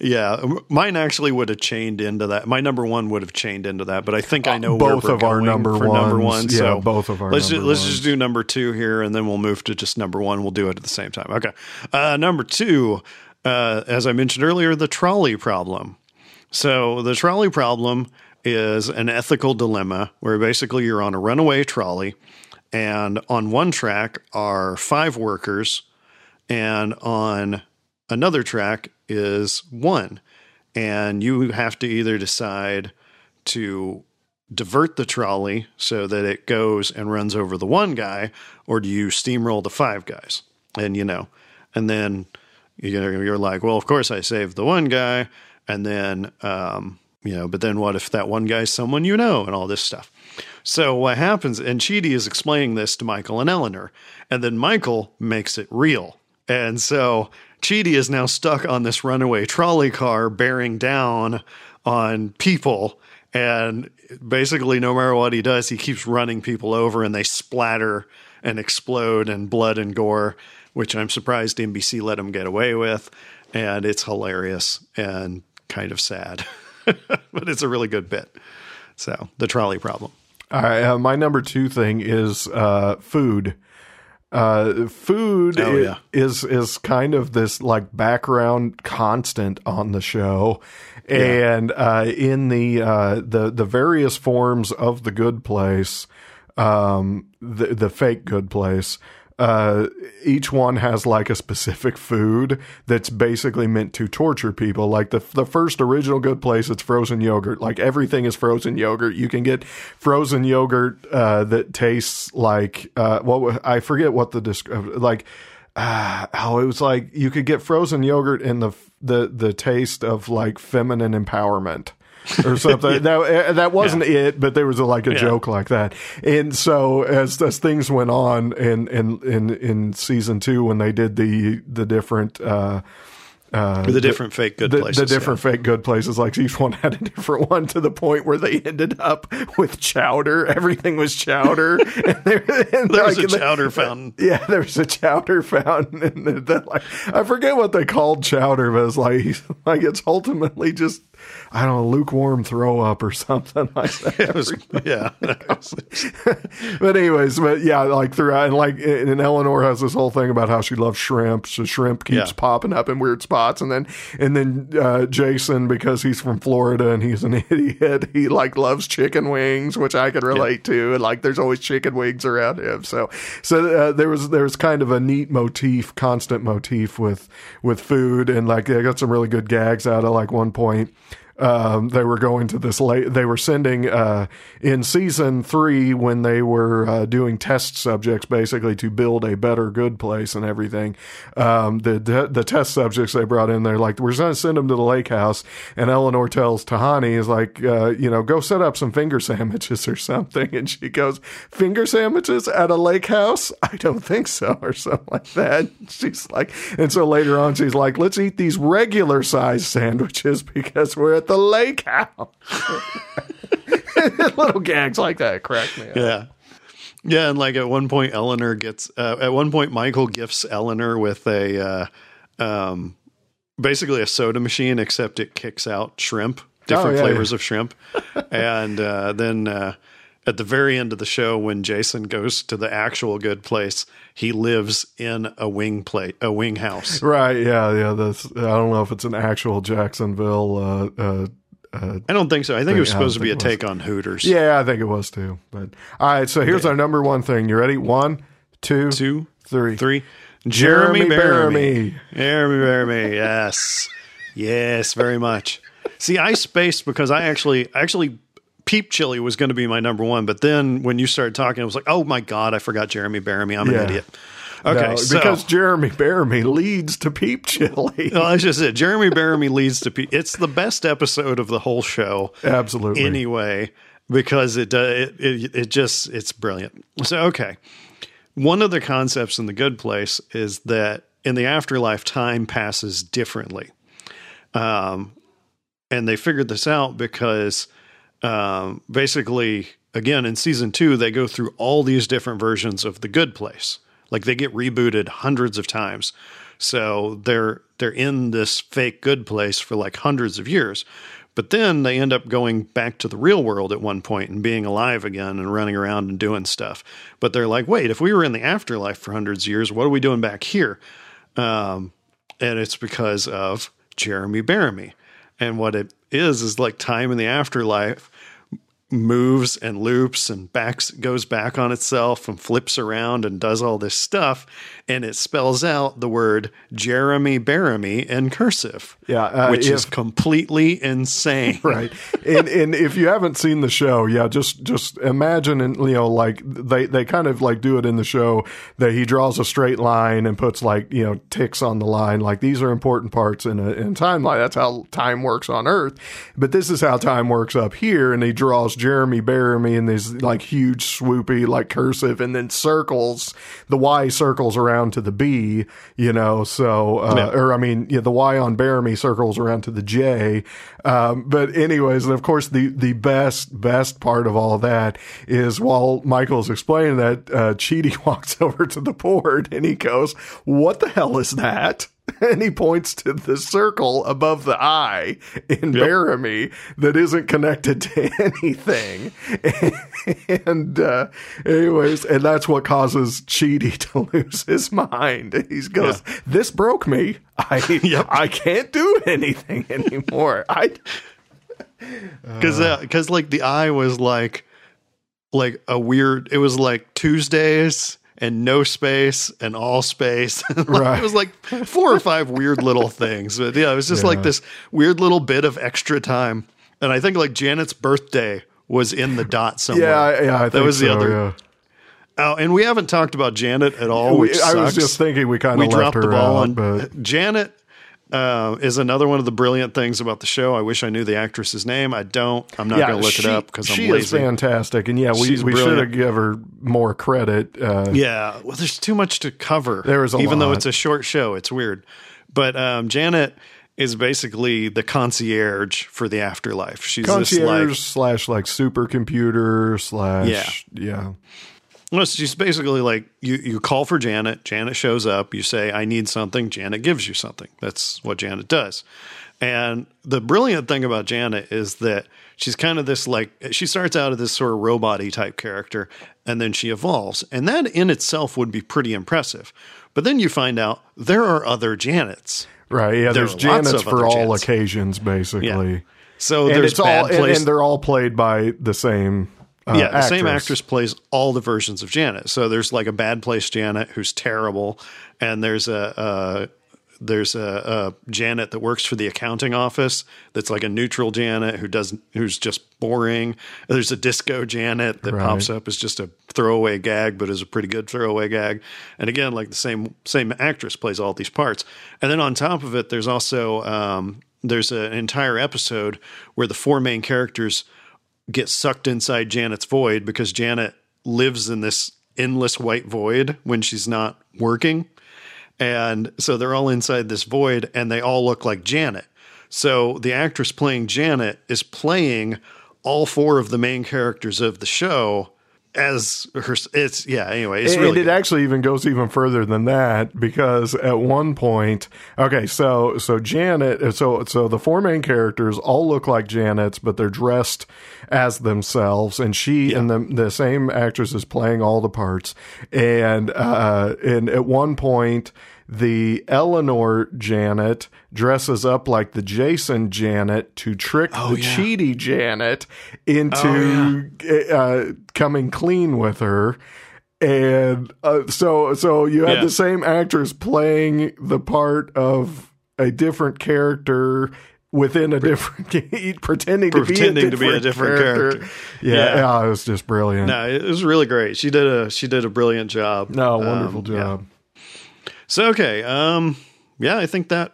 yeah, mine actually would have chained into that. My number one would have chained into that, but I think I know
both
where we're
of our
going
number
for number one.
ones. Yeah,
so
both of our
let's just, let's just do number two here, and then we'll move to just number one. We'll do it at the same time. Okay. Uh, number two, uh, as I mentioned earlier, the trolley problem. So the trolley problem is an ethical dilemma where basically you're on a runaway trolley, and on one track are five workers, and on another track is one. And you have to either decide to divert the trolley so that it goes and runs over the one guy, or do you steamroll the five guys? And you know, and then you know, you're like, well, of course I saved the one guy, and then um, you know, but then what if that one guy's someone you know, and all this stuff. So what happens? And Chidi is explaining this to Michael and Eleanor, and then Michael makes it real, and so Chidi is now stuck on this runaway trolley car, bearing down on people. And basically, no matter what he does, he keeps running people over and they splatter and explode and blood and gore, which I'm surprised NBC let him get away with. And it's hilarious and kind of sad, [laughs] but it's a really good bit. So, the trolley problem.
All right, uh, my number two thing is uh, food. Uh, food
Oh, yeah.
is is kind of this like background constant on the show, and uh, in the uh, the the various forms of the good place, um, the the fake good place. Uh, each one has like a specific food that's basically meant to torture people. Like the the first original good place, it's frozen yogurt. Like everything is frozen yogurt. You can get frozen yogurt uh, that tastes like uh, what I forget what the like. Uh, oh, it was like you could get frozen yogurt in the the the taste of like feminine empowerment or [laughs] something. That uh, that wasn't it, but there was a, like a joke like that. And so as as things went on in in in in season two, when they did the the different. Uh, uh,
The different fake good
the,
places.
the different fake good places, like each one had a different one to the point where they ended up with chowder. Everything was chowder. [laughs] and they, and
There was a chowder [laughs] fountain.
yeah, there was a chowder fountain, and the, the, like I forget what they called chowder, but it's like [laughs] like it's ultimately just I don't know lukewarm throw up or something like that.
It was, yeah.
but anyways, but yeah, like throughout, and like and Eleanor has this whole thing about how she loves shrimp. So shrimp keeps
Yeah.
popping up in weird spots, and then and then uh, Jason because he's from Florida and he's an [laughs] idiot, he like loves chicken wings, which I can relate to, and like there's always chicken wings around him. So so uh, there was there was kind of a neat motif, constant motif with with food, and like I got some really good gags out of like one point um, they were going to this late. They were sending uh, in season three when they were uh, doing test subjects, basically to build a better good place and everything. Um, the, the test subjects they brought in, they're like, we're going to send them to the lake house. And Eleanor tells Tahani is like, uh, you know, go set up some finger sandwiches or something. [laughs] And she goes, finger sandwiches at a lake house? I don't think so, or something like that. [laughs] She's like, and so later on, she's like, let's eat these regular size sandwiches [laughs] because we're at the lake house. [laughs] Little gags like that crack me up.
Yeah. Yeah, and like at one point, Eleanor gets. Uh, at one point, Michael gifts Eleanor with a, uh, um, basically a soda machine, except it kicks out shrimp, different
Oh, yeah,
flavors of shrimp, and uh, then uh, at the very end of the show, when Jason goes to the actual good place, he lives in a wing plate, a wing house. [laughs]
Right, yeah, yeah. That's I don't know if it's an actual Jacksonville. Uh, uh, uh,
I don't think so. I think it was supposed to be a
think it was.
take on Hooters.
yeah, I think it was too. But all right, so here's our number one thing. You ready? One, two,
Two,
three.
three. Jeremy,
Jeremy
Jeremy Jeremy. Yes. Yes, very much. See, I spaced because I actually actually Peep Chili was going to be my number one, but then when you started talking, I was like, oh my god, I forgot Jeremy Bearimy. I'm an
Yeah.
idiot. Okay,
No,
so-
because Jeremy Bearimy leads to Peep Chili. [laughs]
Well, that's just it. Jeremy Bearimy leads to. Peep. it's the best episode of the whole show.
Absolutely.
anyway because it, uh, it it it just it's brilliant. So okay, one of the concepts in the Good Place is that in the afterlife, time passes differently, um, and they figured this out because um, basically, again in season two, they go through all these different versions of the Good Place. Like they get rebooted hundreds of times. So they're they're in this fake good place for like hundreds of years. But then they end up going back to the real world at one point and being alive again and running around and doing stuff. But they're like, wait, if we were in the afterlife for hundreds of years, what are we doing back here? Um, and it's because of Jeremy Bearimy. And what it is is like time in the afterlife moves and loops and backs goes back on itself and flips around and does all this stuff and it spells out the word Jeremy Bearimy in cursive.
Yeah, uh,
which is completely insane. [laughs]
right and and if you haven't seen the show yeah just just imagine and you know like they they kind of like do it in the show that he draws a straight line and puts like you know ticks on the line like these are important parts in a in a timeline that's how time works on earth but this is how time works up here and he draws jeremy bearimy in these like huge swoopy like cursive and then circles the y circles around to the b you know so uh,
Yeah.
or I mean, yeah, the Y on Bearimy circles around to the J. Um, but anyways, and of course, the the best best part of all that is while Michael's explaining that, uh, [laughs] walks over to the board and he goes, "What the hell is that?" [laughs] And he points to the circle above the eye in Bearimy that isn't connected to [laughs] anything. and uh, anyways, and that's what causes Chidi [laughs] to lose his mind. And he goes, "This broke me. I I can't do anything anymore. I
Cuz cuz like the eye was like like a weird it was like Tuesdays and no space and all space. [laughs]
Right.
It was like four or five weird little things. But yeah, it was just like this weird little bit of extra time. And I think like Janet's birthday was in the dot somewhere.
yeah yeah I think
that was the
so,
other.
yeah.
Oh, and we haven't talked about Janet at all, which
We- I was just thinking we kind of
dropped
her
the ball
out,
on
but
Janet. Uh, is another one of the brilliant things about the show. I wish I knew the actress's name. I don't. I'm not
yeah,
going to look
she,
it up because I'm
she
lazy.
is fantastic, and yeah, we,
She's
we should have give her more credit. Uh,
Yeah, well, there's too much to cover.
There is a
even though it's a short show. It's weird, but um, Janet is basically the concierge for the afterlife. She's
concierge
this like
slash like supercomputer slash yeah. yeah.
No, she's basically like you. You call for Janet. Janet shows up. You say, "I need something." Janet gives you something. That's what Janet does. And the brilliant thing about Janet is that she's kind of this like she starts out as this sort of robot-y type character, and then she evolves, and that in itself would be pretty impressive. But then you find out there are other Janets.
Right. Yeah.
There
there's Janets for all
Janets.
occasions, basically.
So
And
there's
it's all and, and they're all played by the same. Uh,
yeah, the same
actress.
actress plays all the versions of Janet. So there's like a bad place Janet who's terrible, and there's a, a there's a, a Janet that works for the accounting office that's like a neutral Janet who does who's just boring. There's a disco Janet that
Right.
pops up as just a throwaway gag, but is a pretty good throwaway gag. And again, like the same same actress plays all these parts. And then on top of it, there's also um, there's an entire episode where the four main characters get sucked inside Janet's void because Janet lives in this endless white void when she's not working. And so they're all inside this void and they all look like Janet. So the actress playing Janet is playing all four of the main characters of the show as her it's yeah anyway it's
and,
really
and it actually even goes even further than that because at one point, okay, so so Janet, so so the four main characters all look like Janet's, but they're dressed as themselves, and she and the the same actress is playing all the parts, and uh, and at one point. The Eleanor Janet dresses up like the Jason Janet to trick the
Oh, yeah.
Chidi Janet into uh, coming clean with her and uh, so so you had
Yeah.
the same actress playing the part of a different character within a different pretending, [laughs]
Pretending
to
to
be
be
a
a
different,
different
character. Yeah,
Yeah.
yeah, it was just brilliant.
no it was really great she did a she did a brilliant job
No, wonderful
Um, yeah. So okay, um, yeah, I think that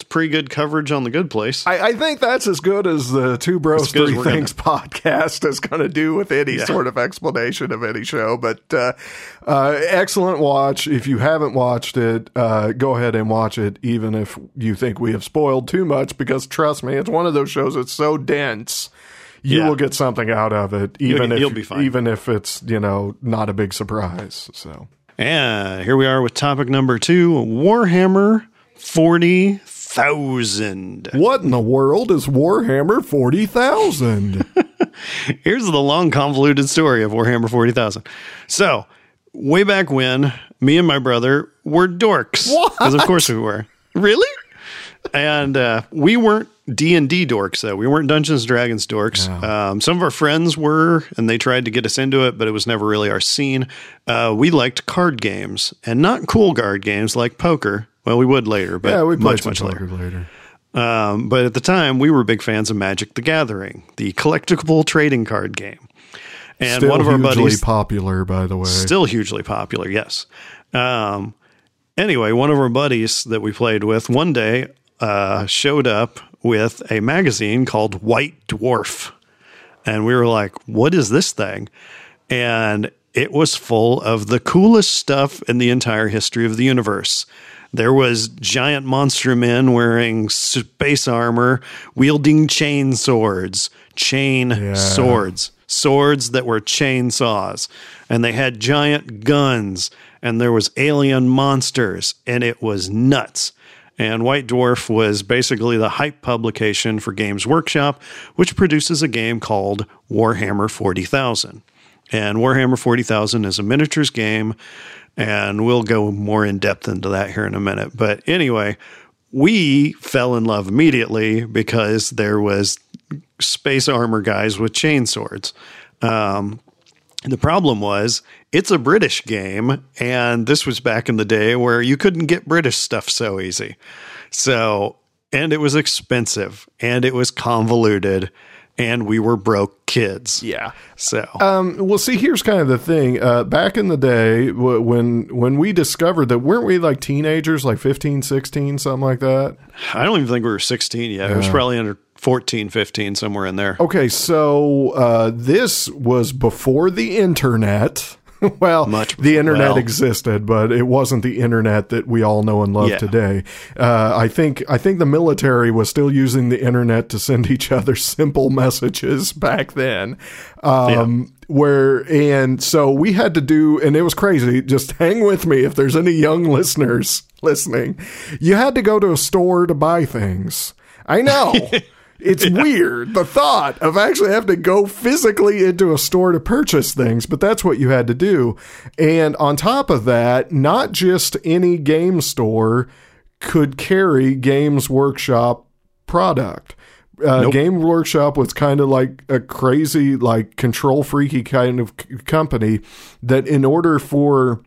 it's pretty good coverage on the good place.
I, I think that's as good as the Two Bros Three
we're gonna-
Things podcast is going to do with any
Yeah.
sort of explanation of any show. But uh, uh, excellent watch. If you haven't watched it, uh, go ahead and watch it, even if you think we have spoiled too much. Because trust me, it's one of those shows that's so dense. You
Yeah.
will get something out of it, even
You'll-
if
you'll be fine.
even if it's you know not a big surprise. So
And here we are with topic number two Warhammer 40,000.
what in the world is Warhammer forty thousand? [laughs]
Here's the long, convoluted story of Warhammer 40,000. So, way back when, me and my brother were dorks. Because, of course, we were. Really? And uh, we weren't D and D dorks though. We weren't Dungeons and Dragons dorks. Um, some of our friends were, and they tried to get us into it, but it was never really our scene. Uh, we liked card games, and not cool card games like poker. Well, we would later, but
yeah, we
much much later.
later.
Um, but at the time, we were big fans of Magic the Gathering, the collectible trading card game. And
Still
one of our
hugely
buddies,
popular, by the way.
still hugely popular, yes. Um, anyway, one of our buddies that we played with one day uh, showed up with a magazine called White Dwarf. And we were like, what is this thing? And it was full of the coolest stuff in the entire history of the universe. There was giant monster men wearing space armor, wielding chain swords, chain swords, swords that were chainsaws, and they had giant guns, and there was alien monsters, and it was nuts. And White Dwarf was basically the hype publication for Games Workshop, which produces a game called Warhammer 40,000. And Warhammer 40,000 is a miniatures game, and we'll go more in depth into that here in a minute. But anyway, we fell in love immediately because there was space armor guys with chainswords. Um, the problem was it's a British game, and this was back in the day where you couldn't get British stuff so easy. So, and it was expensive, and it was convoluted, and we were broke kids.
Yeah.
So,
Um, well, see, here's kind of the thing. Uh, back in the day, w- when when we discovered that, weren't we like teenagers, like 15, 16, something like that?
I don't even think we were 16 yet. It was probably under 14, 15, somewhere in there.
Okay, so uh, this was before the internet. [laughs] well,
Much
the internet
well.
existed, but it wasn't the internet that we all know and love
Yeah.
today. Uh, I think I think the military was still using the internet to send [laughs] each other simple messages back then. Um, Where and so we had to do, and it was crazy. Just hang with me if there's any young listeners listening. You had to go to a store to buy things. I know. [laughs] It's weird the thought of actually having to go physically into a store to purchase things, but that's what you had to do. And on top of that, not just any game store could carry Games Workshop product. Uh, Game Workshop was kind of like a crazy, like control freaky kind of c- company that, in order for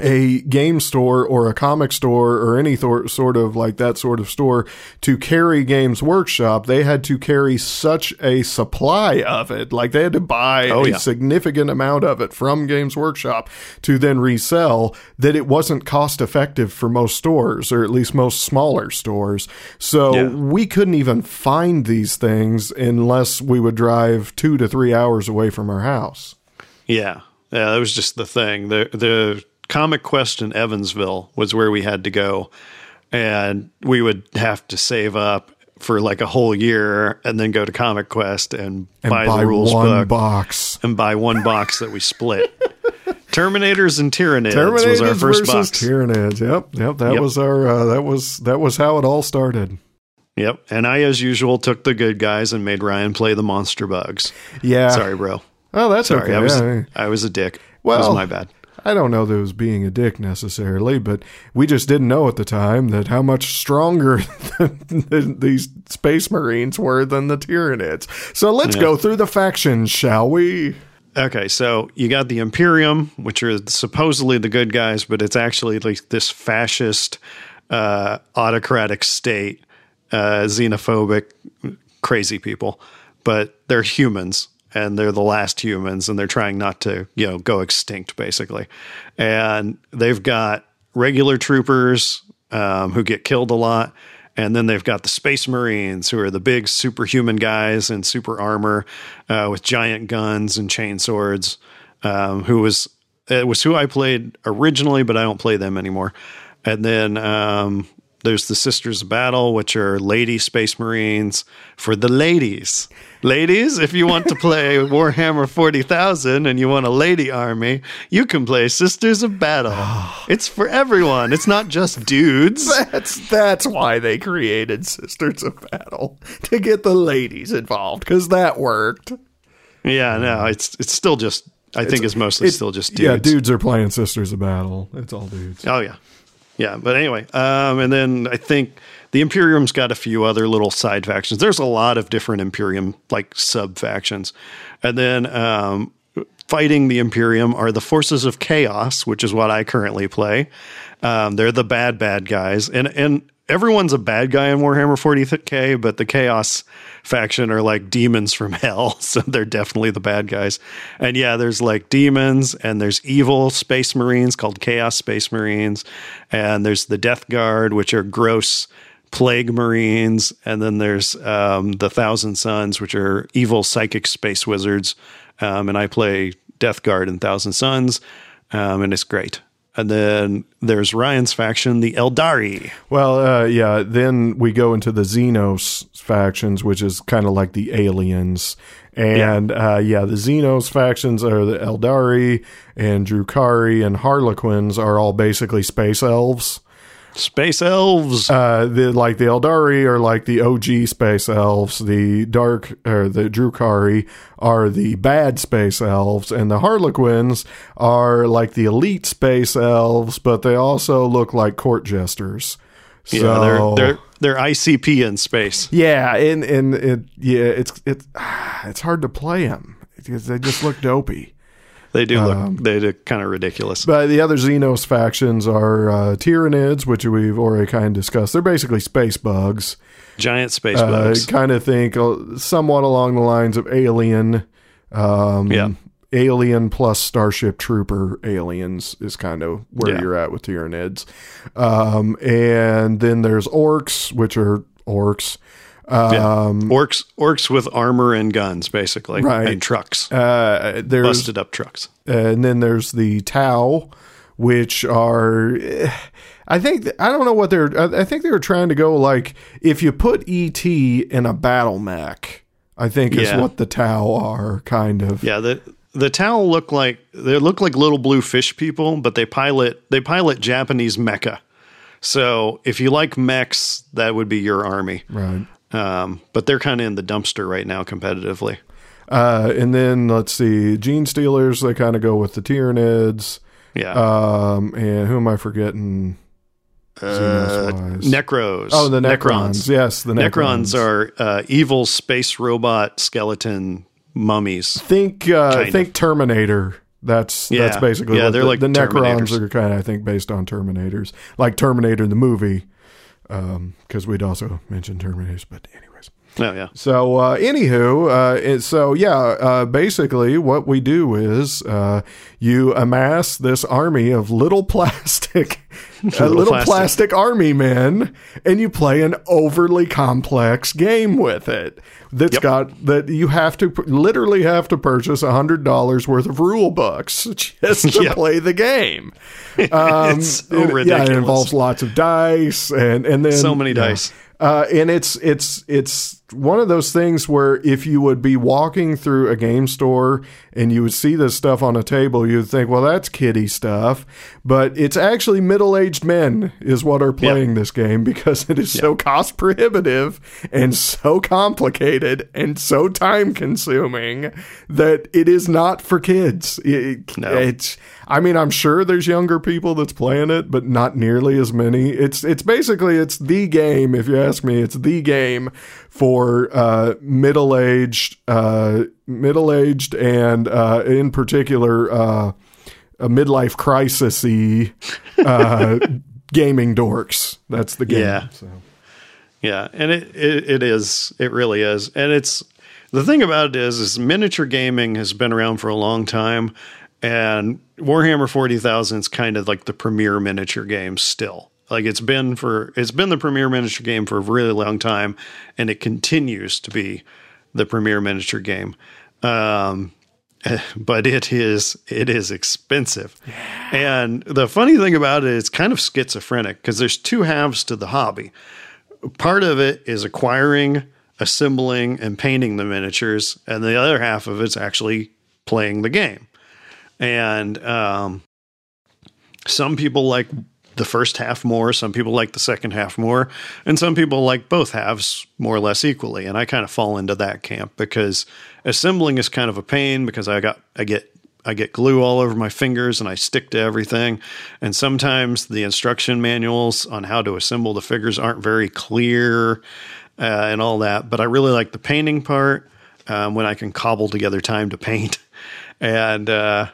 a game store or a comic store or any thor- sort of like that sort of store to carry Games Workshop, they had to carry such a supply of it. Like they had to buy
Oh,
a
yeah.
significant amount of it from Games Workshop to then resell that it wasn't cost effective for most stores or at least most smaller stores. So
Yeah.
we couldn't even find these things unless we would drive two to three hours away from our house.
Yeah. Yeah, that was just the thing. The the Comic Quest in Evansville was where we had to go. And we would have to save up for like a whole year and then go to Comic Quest and,
And
buy,
buy
the rules
one
book
box.
and buy one box that we split. [laughs] Terminators and Tyranids
Terminators
was our first
versus
box.
Tyranids. Yep, yep. That
Yep.
was our. Uh, that was that was how it all started.
yep. And I, as usual, took the good guys and made Ryan play the monster bugs.
Yeah.
Sorry, bro.
Oh, that's
Sorry,
okay.
I was
Yeah,
I was a dick.
Well-
it was my bad.
I don't know that it was being a dick necessarily, but we just didn't know at the time that how much stronger [laughs] these space marines were than the Tyranids. So let's go through the factions, shall we?
Okay, so you got the Imperium, which are supposedly the good guys, but it's actually like this fascist, uh, autocratic state, uh, xenophobic, crazy people. But they're humans, and they're the last humans, and they're trying not to, you know, go extinct, basically. And they've got regular troopers um, who get killed a lot. And then they've got the Space Marines, who are the big superhuman guys in super armor uh, with giant guns and chain swords. Um, who was it was who I played originally, but I don't play them anymore. And then um, there's the Sisters of Battle, which are lady Space Marines for the ladies. Ladies, if you want to [laughs] play Warhammer 40,000 and you want a lady army, you can play Sisters of Battle. [sighs] it's for everyone. It's not just dudes.
That's that's why they created Sisters of Battle to get the ladies involved because that worked.
Yeah, no, it's it's still just I think it's mostly
It-
still just dudes.
Yeah, dudes are playing Sisters of Battle. It's all dudes.
Oh yeah, yeah. But anyway, um, and then I think the Imperium's got a few other little side factions. There's a lot of different Imperium like sub factions, and then um, fighting the Imperium are the forces of chaos, which is what I currently play. Um, they're the bad bad guys, and and everyone's a bad guy in Warhammer 40k, but the chaos faction are like demons from [laughs] hell, so they're definitely the bad guys. And yeah, there's like demons, and there's evil space marines called Chaos Space Marines, and there's the Death Guard, which are gross plague marines, and then there's um, the Thousand Sons, which are evil psychic space wizards. Um, and I play Death Guard and Thousand Sons, um, and it's great. And then there's Ryan's faction, the Aeldari.
Well, uh, yeah. Then we go into the Xenos factions, which is kind of like the aliens. And yeah. Uh, yeah, the Xenos factions are the Aeldari and Drukhari and Harlequins are all basically space elves.
Space elves.
Uh, the like the Aeldari are like the OG space elves. The dark or the Drukhari are the bad space elves, and the Harlequins are like the elite space elves, but they also look like court jesters. So,
yeah, they're they're they're ICP in space.
Yeah, and and it yeah, it's it's [sighs] it's hard to play them because they just look dopey.
They do look um, they look kind of ridiculous.
But the other Xenos factions are uh, Tyranids, which we've already kind of discussed. They're basically space bugs,
giant space uh, bugs.
Kind of think somewhat along the lines of Alien. Um,
yeah.
Alien plus Starship Trooper aliens is kind of where yeah. you're at with Tyranids. Um, and then there's orcs, which are orcs. Um,
yeah. Orcs, orcs with armor and guns, basically,
right.
and trucks,
uh, there's,
busted up trucks.
and then there's the Tau, which are, I think, I don't know what they're. I think they were trying to go like if you put ET in a battle mech, I think is what the Tau are, kind of.
Yeah, the the Tau look like they look like little blue fish people, but they pilot they pilot Japanese mecha. So if you like mechs, that would be your army.
Right.
Um, but they're kind of in the dumpster right now competitively.
Uh, and then let's see, Gene Stealers. They kind of go with the Tyranids.
Yeah,
Um, and who am I forgetting?
uh, Necros.
oh, the Necrons. Yes, the
Necrons are uh, evil space robot skeleton mummies.
think uh,
Kind of.
think Terminator. That's that's basically
Yeah,
what
they're
the,
like
the Necrons are kind of I think based on Terminators, like Terminator in the movie, Um, because we'd also mentioned Terminators. But anyways,
Oh yeah,
so uh, anywho, uh, it- so yeah, uh, basically what we do is uh, you amass this army of little [laughs] plastic. uh, little
plastic.
plastic army men, and you play an overly complex game with it. That's
Yep.
got that you have to literally have to purchase a hundred dollars worth of rule books [laughs] just to [laughs]
Yep.
play the game. Um,
It's so
it- Yeah, it involves lots of dice and and then
So many
yeah.
dice.
Uh, and it's it's it's one of those things where if you would be walking through a game store and you would see this stuff on a table, you'd think, well, that's kiddie stuff. But it's actually middle aged men is what are playing this game [laughs] because it is so cost prohibitive and so complicated and so time consuming that it is not for kids. It-
No.
It's I mean, I'm sure there's younger people that's playing it, but not nearly as many. It's it's basically it's the game. If you ask me, it's the game for uh, middle aged, uh, middle aged, and uh, in particular, uh, a midlife crisis uh, [laughs] gaming dorks. That's the game.
Yeah.
So.
Yeah, and it, it it is it really is, and it's the thing about it is is miniature gaming has been around for a long time, and Warhammer 40,000 is kind of like the premier miniature game still. Like it's been for it's been the premier miniature game for a really long time, and it continues to be the premier miniature game. Um, [laughs] but it is it is expensive. And the funny thing about it is kind of schizophrenic because there's two halves to the hobby. Part of it is acquiring, assembling, and painting the miniatures, and the other half of it's actually playing the game. And um, some people like the first half more, some people like the second half more, and some people like both halves more or less equally. And I kind of fall into that camp because assembling is kind of a pain because I got I get I get glue all over my fingers and I stick to everything. And sometimes the instruction manuals on how to assemble the figures aren't very clear uh, and all that. But I really like the painting part um, when I can cobble together time to paint. [laughs] And uh,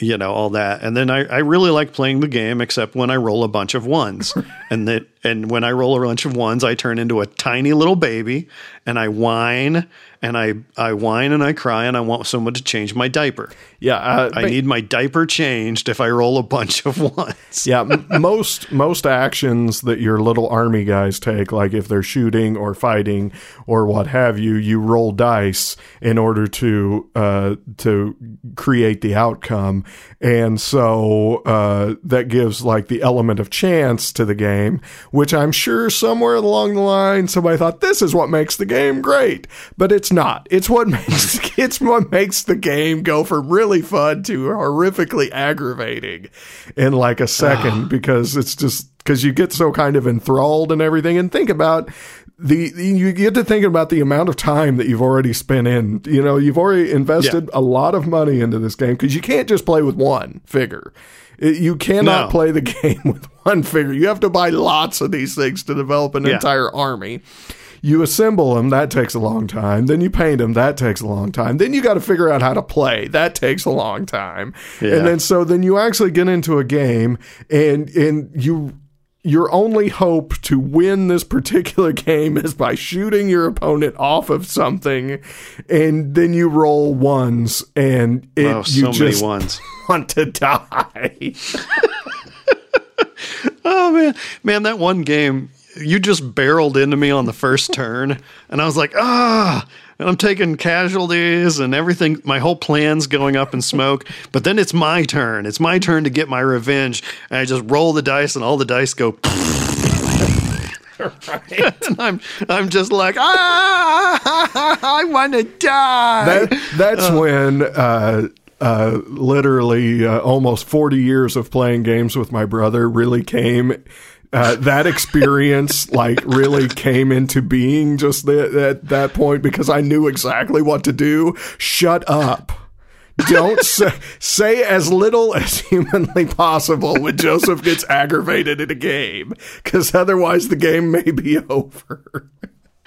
you know all that. And then I, I really like playing the game except when i roll a bunch of ones. [laughs] And that and when i roll a bunch of ones i turn into a tiny little baby and i whine and I I whine and I cry and I want someone to change my diaper.
Yeah, uh,
I need my diaper changed if I roll a bunch of [laughs] ones.
yeah, most most actions that your little army guys take, like if they're shooting or fighting or what have you, you roll dice in order to uh, to create the outcome, and so uh, that gives like the element of chance to the game, which I'm sure somewhere along the line somebody thought this is what makes the game great, but it's not. It's what [laughs] makes it's what makes the game go from really fun to horrifically aggravating in like a second ah. because it's just because you get so kind of enthralled and everything. And think about the you get to think about the amount of time that you've already spent in. You know, you've already invested yeah. a lot of money into this game because you can't just play with one figure. You cannot no. play the [laughs] game with one figure. You have to buy lots of these things to develop an yeah. entire army you assemble them that takes a long time. Then you paint them that takes a long time. Then you got to figure out how to play that takes a long time. Yeah. and then so then you actually get into a game and and you your only hope to win this particular [laughs] game is by shooting your opponent off of something and then you roll ones and it, oh, so you just ones. [laughs] want to die. [laughs]
Oh man. Man that one game you just barreled into me on the first turn, and I was like, ah. And I'm taking casualties and everything. My whole plan's going up in smoke. But then it's my turn. It's my turn to get my revenge. And I just roll the dice, and all the dice go. [laughs] right. and I'm I'm just like ah, I want to die.
That, that's uh, when uh, uh, literally uh, almost 40 years of playing games with my brother really came uh, that experience [laughs] like really came into being just at that point because I knew exactly what to do. Shut up. Don't [laughs] say, say as little as humanly possible when Joseph gets aggravated in a game, because otherwise the game may be over.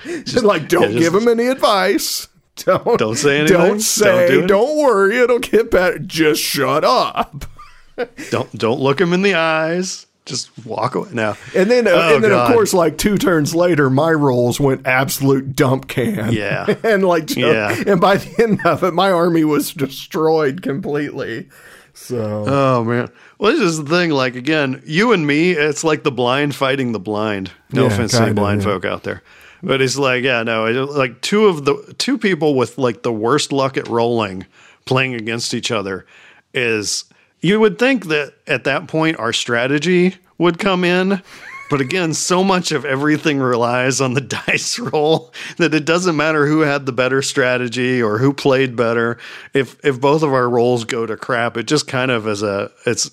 Just like, don't yeah, just, give him any advice. Don't
don't say anything.
Don't say. Don't, do don't worry, it'll get better. Just shut up.
don't don't look him in the eyes just walk away now.
And then, uh, oh, and then, God. of course, like two turns later, my rolls went absolute dump can.
Yeah, [laughs]
and like, yeah, and by the end of it, my army was destroyed completely. So,
oh man, well, this is the thing. Like again, you and me, it's like the blind fighting the blind. No yeah, offense to the blind yeah. folk out there, but it's like, yeah, no, like two of the two people with like the worst luck at rolling playing against each other is you would think that at that point our strategy would come in. But again, so much of everything relies on the [laughs] dice roll that it doesn't matter who had the better strategy or who played better. If if both of our rolls go to crap, it just kind of as a it's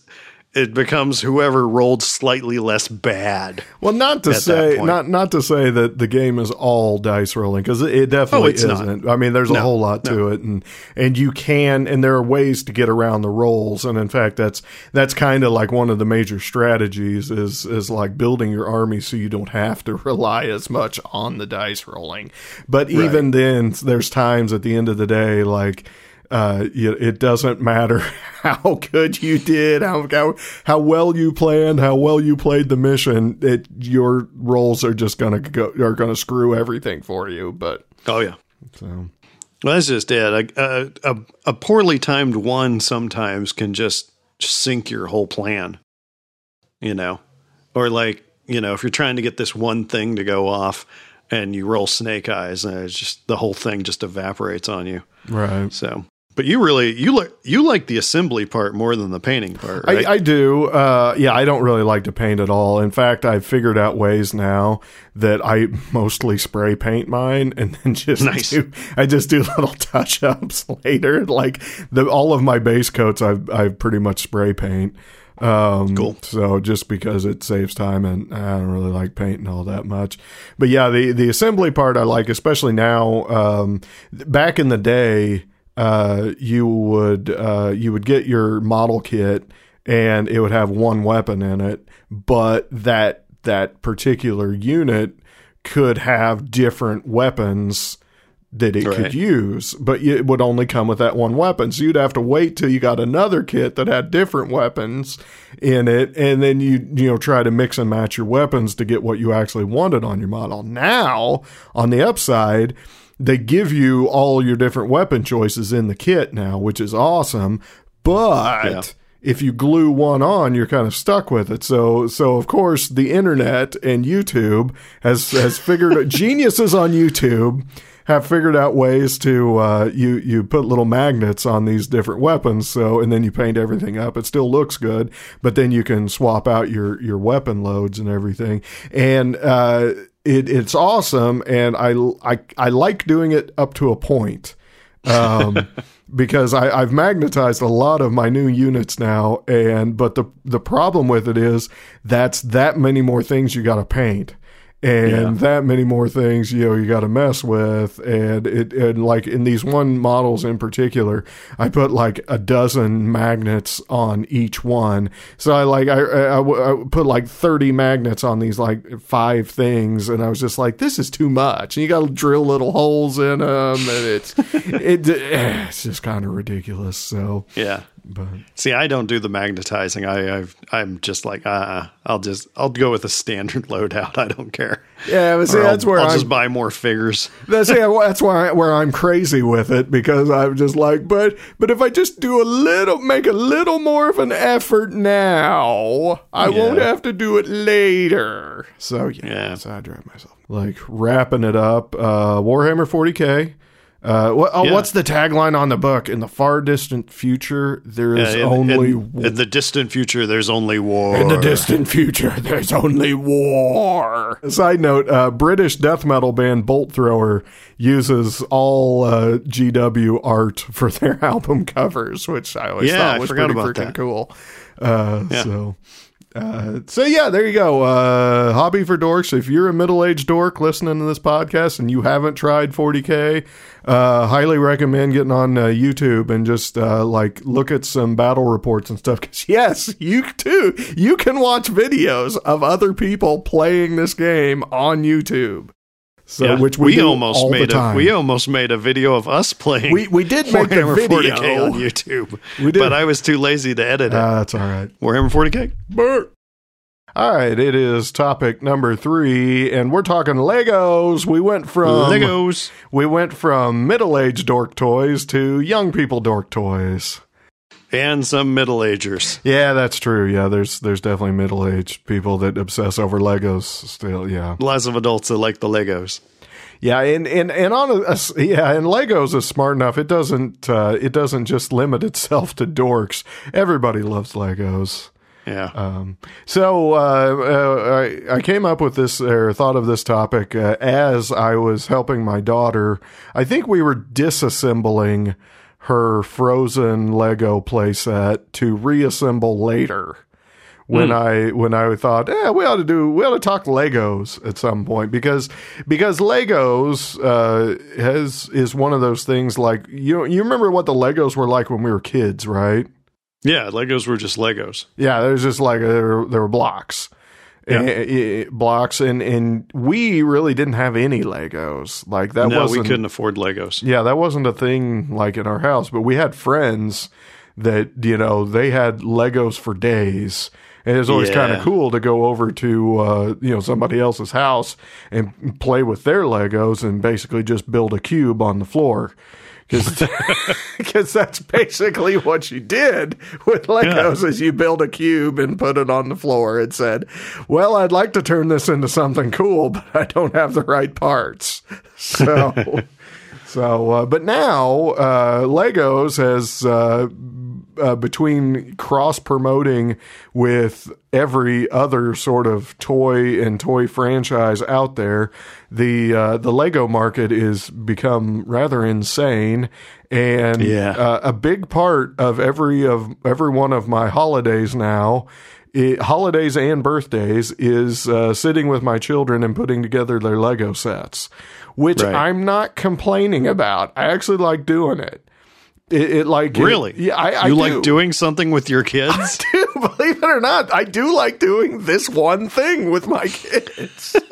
it becomes whoever rolled slightly less bad.
Well, not to say not not to say that the game is all dice rolling because it definitely oh, isn't. Not. I mean, there's no, a whole lot to no. it, and and you can and there are ways to get around the rolls, and in fact, that's that's kind of like one of the major strategies is is like building your army so you don't have to [laughs] rely as much on the dice rolling. But even right. then, there's times at the end of the day, like uh, it doesn't matter [laughs] how good you did, how, how, how well you planned, how well you played the mission. It, your rolls are just gonna go are gonna screw everything for you. But
oh yeah,
so
Well, that's just it. A, a, a poorly timed one sometimes can just sink your whole plan, you know? Or like, you know, if you're trying to get this one thing to go off and you roll snake eyes and it's just the whole thing just evaporates on you.
Right.
So, but you really you like you like the assembly part more than the painting part, right?
I, I do. Uh, yeah, I don't really like to paint at all. In fact, I've figured out ways now that I [laughs] mostly spray paint mine and then [laughs] just
Nice.
do, I just do [laughs] little touch ups later. Like the all of my base coats, I've I've pretty much spray paint. Um,
Cool.
So just because it saves time, and I don't really like painting all that much. But yeah, the the assembly part I like, especially now. Um, back in the day, uh, you would uh, you would get your model kit, and it would have one weapon in it, but that that particular unit could have different weapons that it
Right.
could use, but it would only come with that one weapon. So you'd have to wait till you got another kit that had different weapons in it, and then you you know try to mix and match your weapons to get what you actually wanted on your model. Now, on the upside, they give you all your different weapon choices in the kit now, which is awesome. But
Yeah.
if you glue one on, you're kind of stuck with it. So, so of course, the internet and YouTube has has [laughs] figured geniuses on YouTube have figured out ways to uh, you you put little magnets on these different weapons. So, and then you paint everything up. It still looks good, but then you can swap out your your weapon loads and everything. And uh, it it's awesome. And I I I like doing it up to a point um, [laughs] because I, I've magnetized a lot of my new units now, and but the the problem with it is that's that many more things you got to paint. And
Yeah.
that many more things, you know, you got to mess with, and it, and like in these one models in particular, I put like a dozen magnets on each one. So I like I, I, I put like thirty magnets on these like five things, and I was just like, this is too much. And you got to drill little holes in them, and it's [laughs] it eh, it's just kind of ridiculous. So,
yeah.
But
See, I don't do the magnetizing. I I've, I'm just like, uh, I'll just I'll go with a standard [laughs] loadout. I don't care.
yeah, but see, that's where
I'll
I'm
just buy more figures. [laughs]
That's yeah, that's why where I'm crazy with it because I'm just like, but but if I just do a little, make a little more of an effort now, I won't have to do it later. So yeah,
Yeah.
so I drive myself like wrapping it up. Uh, Warhammer 40k. Uh, what, oh,
Yeah.
what's the tagline on the book? In the far distant future, there is
Uh, in,
only
in, in the distant future, there's only war.
in the distant future, there's only war. Side note: uh, British death metal band Bolt Thrower uses all uh, GW art for their [laughs] album covers, which I always
Yeah,
thought was pretty freaking
that.
cool. Uh,
Yeah.
So. Uh, so yeah, there you go. Uh, hobby for dorks. If you're a middle-aged dork listening to this podcast and you haven't tried 40k, uh, highly recommend getting on uh, YouTube and just uh, like look at some battle reports and stuff. Because yes, you too, you can watch videos of other people playing this game on YouTube. So
Yeah,
which we, do
almost
all
made
the time.
a we almost made a video of us playing.
We- we did make the video.
40k on YouTube,
We did.
but I was too lazy to edit it.
Ah, that's all right.
Warhammer 40k.
Bert. All right, it is topic number three, and we're talking Legos. We went from
Legos.
We went from middle-aged dork toys to young people dork toys.
And some middle agers.
Yeah, that's true. Yeah, there's there's definitely middle-aged people that obsess over Legos still. Yeah,
Lots of adults that like the Legos.
yeah, and and and on a, a- yeah, and Legos is smart enough. It doesn't uh, it doesn't just limit [laughs] itself to dorks. Everybody loves Legos.
Yeah.
Um, so uh, uh, I, I came up with this or thought of this topic uh, as I was helping my daughter. I think we were disassembling her frozen Lego playset to reassemble later. When I when I thought, yeah, we ought to do we ought to talk Legos at some point because because Legos uh, has is one of those things like you you remember what the Legos were like when we were kids, right?
yeah, Legos were just Legos.
Yeah, there's just like were, there were blocks,
Yeah.
Blocks, and and we really didn't have any Legos. Like that
no, we
wasn't.
couldn't afford Legos.
Yeah, that wasn't a thing like in our house. But we had friends that you know they had Legos for days, And it was always
Yeah.
kind of cool to go over to uh, you know somebody else's house and play with their Legos and basically just build a cube on the floor. [laughs] Because that's basically what you did with Legos is you build a cube and put it on the floor and said, well, I'd like to turn this into something cool, but I don't have the right parts. [laughs] So, [laughs] so, uh, but now, uh, Legos has, uh, uh, between cross promoting with every other sort of toy and toy franchise out there, the uh, the Lego market is become rather insane, and
Yeah.
uh, a big part of every of every one of my holidays now. It, holidays and birthdays is uh, sitting with my children and putting together their Lego sets, which
Right.
I'm not complaining about. I actually like doing it. It, it like
Really?
yeah, I, I
you
do.
like doing something with your kids?
I do, [laughs] believe it or not, I do like doing this one thing with my kids. [laughs]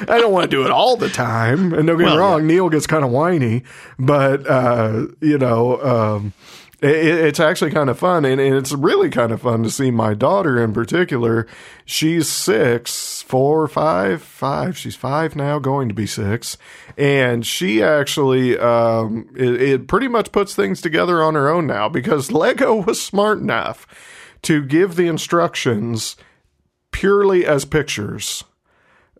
I don't want to do it all the time. And don't get
Well,
me wrong, Neil gets kind of whiny, but, uh, you know, um, it, it's actually kind of fun. And, it's really kind of fun to see my daughter in particular. She's six, four, five, five. She's five now, going to be six. And she actually, um, it, it pretty much puts things together on her own now because [laughs] Lego was smart enough to give the instructions purely as pictures.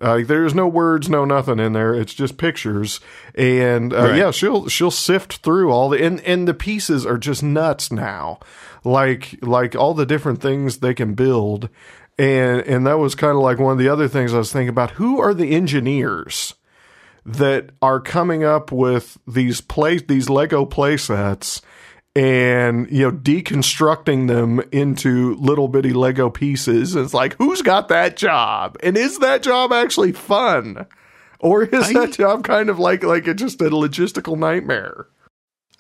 Uh, there's no words, no nothing in there. It's just pictures, and uh,
Right.
yeah, she'll she'll sift through all the and and the pieces are just nuts now, like like all the different things they can build, and and that was kind of like one of the other things I was thinking about. Who are the engineers that are coming up with these play these Lego play sets? And you know deconstructing them into little bitty lego pieces it's like who's got that job and is that job actually fun or is
I-
that job kind of like like it's just a logistical nightmare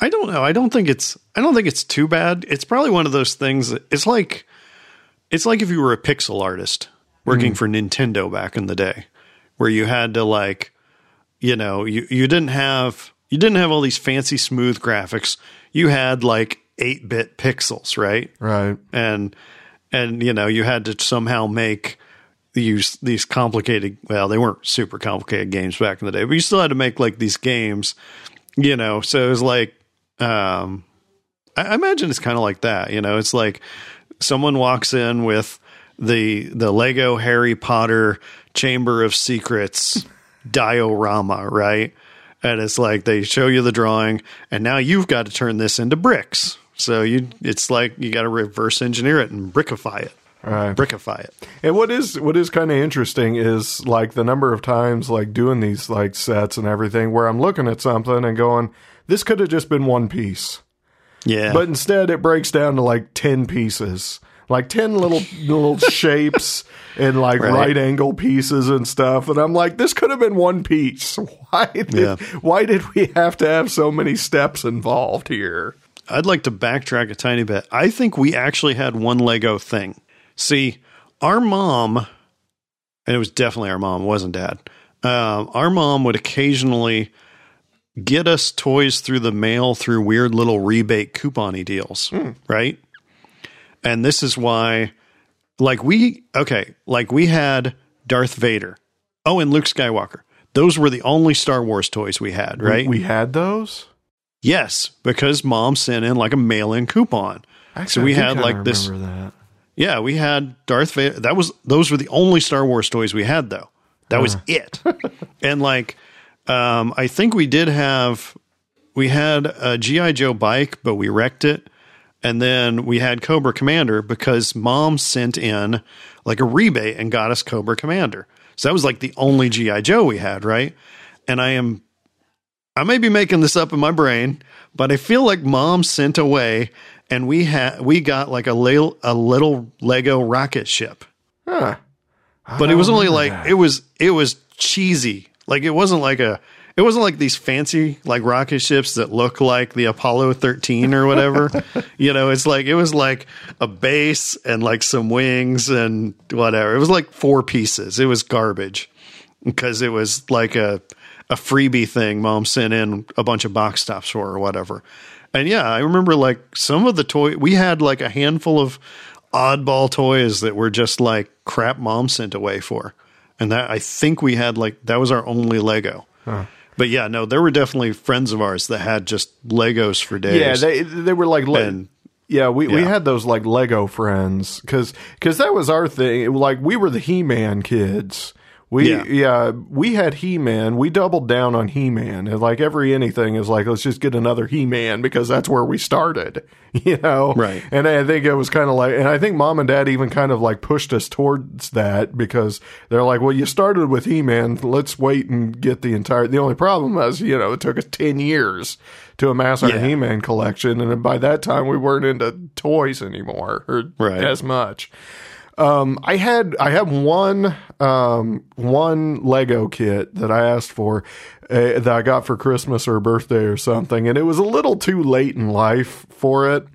I don't know. I don't think it's I don't think it's too bad. It's probably one of those things that it's like it's like if you were a pixel artist working mm. for Nintendo back in the day where you had to like you know, you you didn't have you didn't have all these fancy smooth graphics. You had like 8-bit pixels, right?
right.
And and you know you had to somehow make these these complicated well they weren't super complicated games back in the day but you still had to make like these games you know? So it was like um i, I imagine it's kind of like that you know? It's like someone walks in with the the lego harry potter chamber of secrets diorama right and it's like they show you the drawing and now you've got to turn this into bricks. So you it's like you got to reverse engineer it and brickify it.
Right.
Brickify it.
And what is what is kind of interesting is like the number of times like doing these like sets and everything where I'm looking at something and going, this could have just been one piece.
yeah.
But instead it breaks down to like 10 pieces. Like 10 little little [laughs] shapes and like
Right.
right. angle pieces and stuff and I'm like this could have been one piece. [laughs] Why did
Yeah.
why did we have to have so many steps involved here?
I'd like to backtrack a tiny bit. I think we actually had one Lego thing. See, our mom, and it was definitely our mom, it wasn't dad. Um, our mom would occasionally get us toys through the mail through weird little rebate coupony deals, right? And this is why, like, we, okay, like we had Darth Vader. Oh, and Luke Skywalker. Those were the only Star Wars toys we had, right?
We had those?
Yes, because mom sent in like a mail-in coupon. so we had like this.
that.
Yeah, we had Darth Vader. That was those were the only Star Wars toys we had though. That was it. and like, um, I think we did have we had a GI Joe bike, but we wrecked it. And then we had Cobra Commander because mom sent in like a rebate and got us Cobra Commander. So that was like the only GI Joe we had, right? And I am I may be making this up in my brain, but I feel like mom sent away and we had we got like a little a little Lego rocket ship.
Huh.
But it was only like
that.
it was it was cheesy. Like it wasn't like a it wasn't like these fancy like rocket ships that look like the Apollo 13 or whatever. [laughs] you know, it's like it was like a base and like some wings and whatever. It was like four pieces. It was garbage because it was like a a freebie thing mom sent in a bunch of box tops for or whatever. And yeah, I remember like some of the toy we had like a handful of oddball toys that were just like crap mom sent away for. And that I think we had like that was our only Lego. But yeah, no, there were definitely friends of ours that had just Legos for days.
Yeah, they they were like le-
And-
yeah, we, we had those like Lego friends because that was our thing. Like we were the He Man kids. We
Yeah.
yeah. we had He Man. We doubled down on He Man. Like every anything is like let's just get another He Man because that's where we started. [laughs] You know,
Right.
And I think it was kind of like, and I think mom and dad even kind of like pushed us towards that because they're like, well, you started with He Man. Let's wait and get the entire. The only problem was, you know, it took us ten years to amass our
Yeah.
He Man collection, and by that time we weren't into toys anymore or
Right.
as much. Um, I had I had one um, one Lego kit that I asked for uh, that I got for Christmas or birthday or something, and it was a little too late in life for it.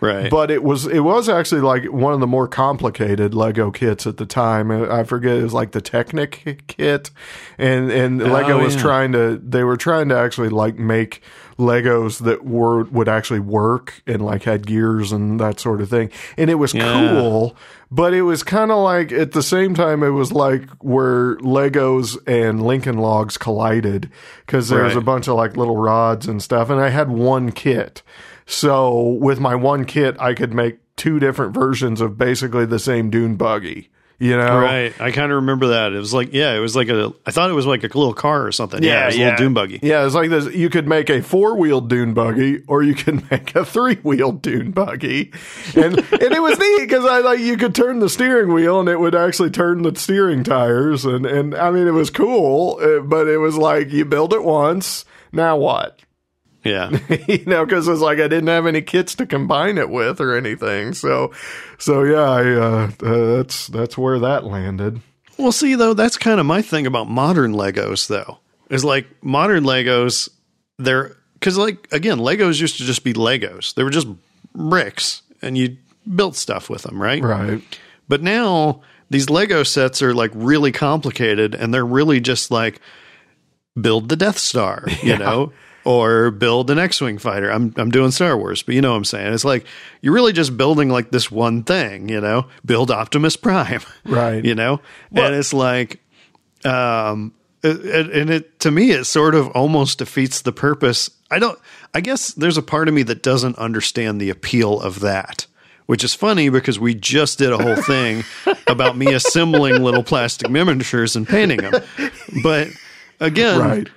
right.
But it was it was actually like one of the more complicated Lego kits at the time. I forget it was like the Technic kit, and and Lego was
yeah.
trying to they were trying to actually like make Legos that were would actually work and like had gears and that sort of thing. And it was
Yeah.
cool, but it was kind of like at the same time it was like where Legos and Lincoln Logs collided because there was a bunch of like little rods and stuff. And I had one kit. So with my one kit, I could make two different versions of basically the same dune buggy. You know,
Right. I kind of remember that. It was like, yeah, it was like a, I thought it was like a little car or something. Yeah, it was a little dune buggy.
Yeah, it's like this. You could make a four wheeled dune buggy, or you could [laughs] make a three wheeled dune buggy, and and it was neat because I like you could turn the steering wheel and it would actually turn the steering tires, and and I mean it was cool, uh, but it was like you build it once, now what?
Yeah. [laughs]
you know, because it's like I didn't have any kits to combine it with or anything. So, so yeah, I, uh, uh, that's that's where that landed.
Well, see, though, that's kind of my thing about modern Legos, though, is like modern Legos, they're, because, like, again, Legos used to just be Legos. They were just bricks and you built stuff with them, right?
Right.
But now these Lego sets are like really complicated and they're really just like build the Death Star, you [laughs] know, or build an X-wing fighter. I'm I'm doing Star Wars, but you know what I'm saying. It's like you're really just building like this one thing, you know, build Optimus Prime, [laughs]
Right.
You know, and it's like, um, it, it- and it to me it sort of almost defeats the purpose. I don't. I guess there's a part of me that doesn't understand the appeal of that. Which is funny because we just did a whole thing [laughs] about me assembling little plastic miniatures and painting them. But again,
Right.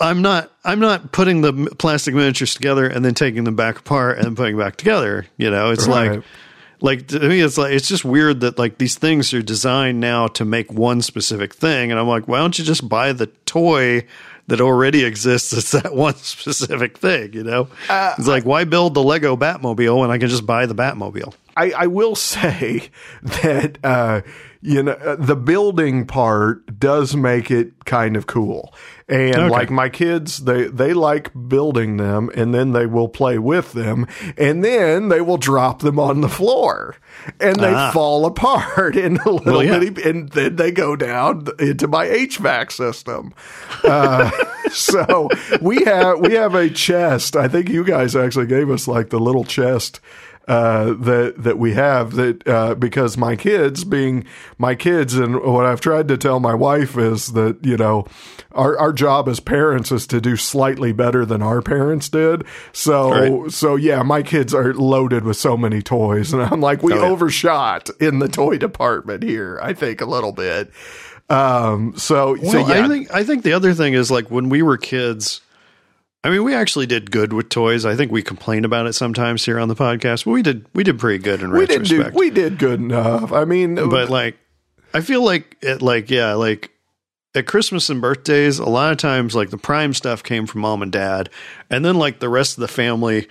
I'm not I'm not putting the plastic miniatures together and then taking them back apart and putting them back together. You know, it's
Right.
like like to me it's like it's just weird that like these things are designed now to make one specific thing and I'm like, why don't you just buy the toy that already exists that's that [laughs] one specific thing, you know? it's like why build the Lego Batmobile when I can just buy the Batmobile?
I, I will [laughs] say that uh, you know uh, the building part does make it kind of cool, and
Okay.
like my kids, they they like building them, and then they will play with them, and then they will drop them on the floor, and they
Ah.
fall apart [laughs] in a little
Well, yeah.
bitty, and then they go down into my HVAC system. Uh, [laughs] so we have we have a chest. I think you guys actually gave us like the little chest uh, that that we have that uh, because my kids being my kids and what I've tried to tell my wife is that you know our our job as parents is to do slightly better than our parents did. So
Right.
so yeah, my kids are loaded with so many toys, and I'm like we
Oh, yeah.
overshot in the toy department here. I think a little bit. Um. So so yeah.
I think I think the other thing is like when we were kids. I mean, we actually did good with toys. I think we complain about it sometimes here on the podcast, but we did we did pretty good in
we did do
retrospect.
we did good enough. I mean, uh,
but like, I feel like it, like yeah, like at Christmas and birthdays, a lot of times like the prime stuff came from mom and dad, and then like the rest of the family,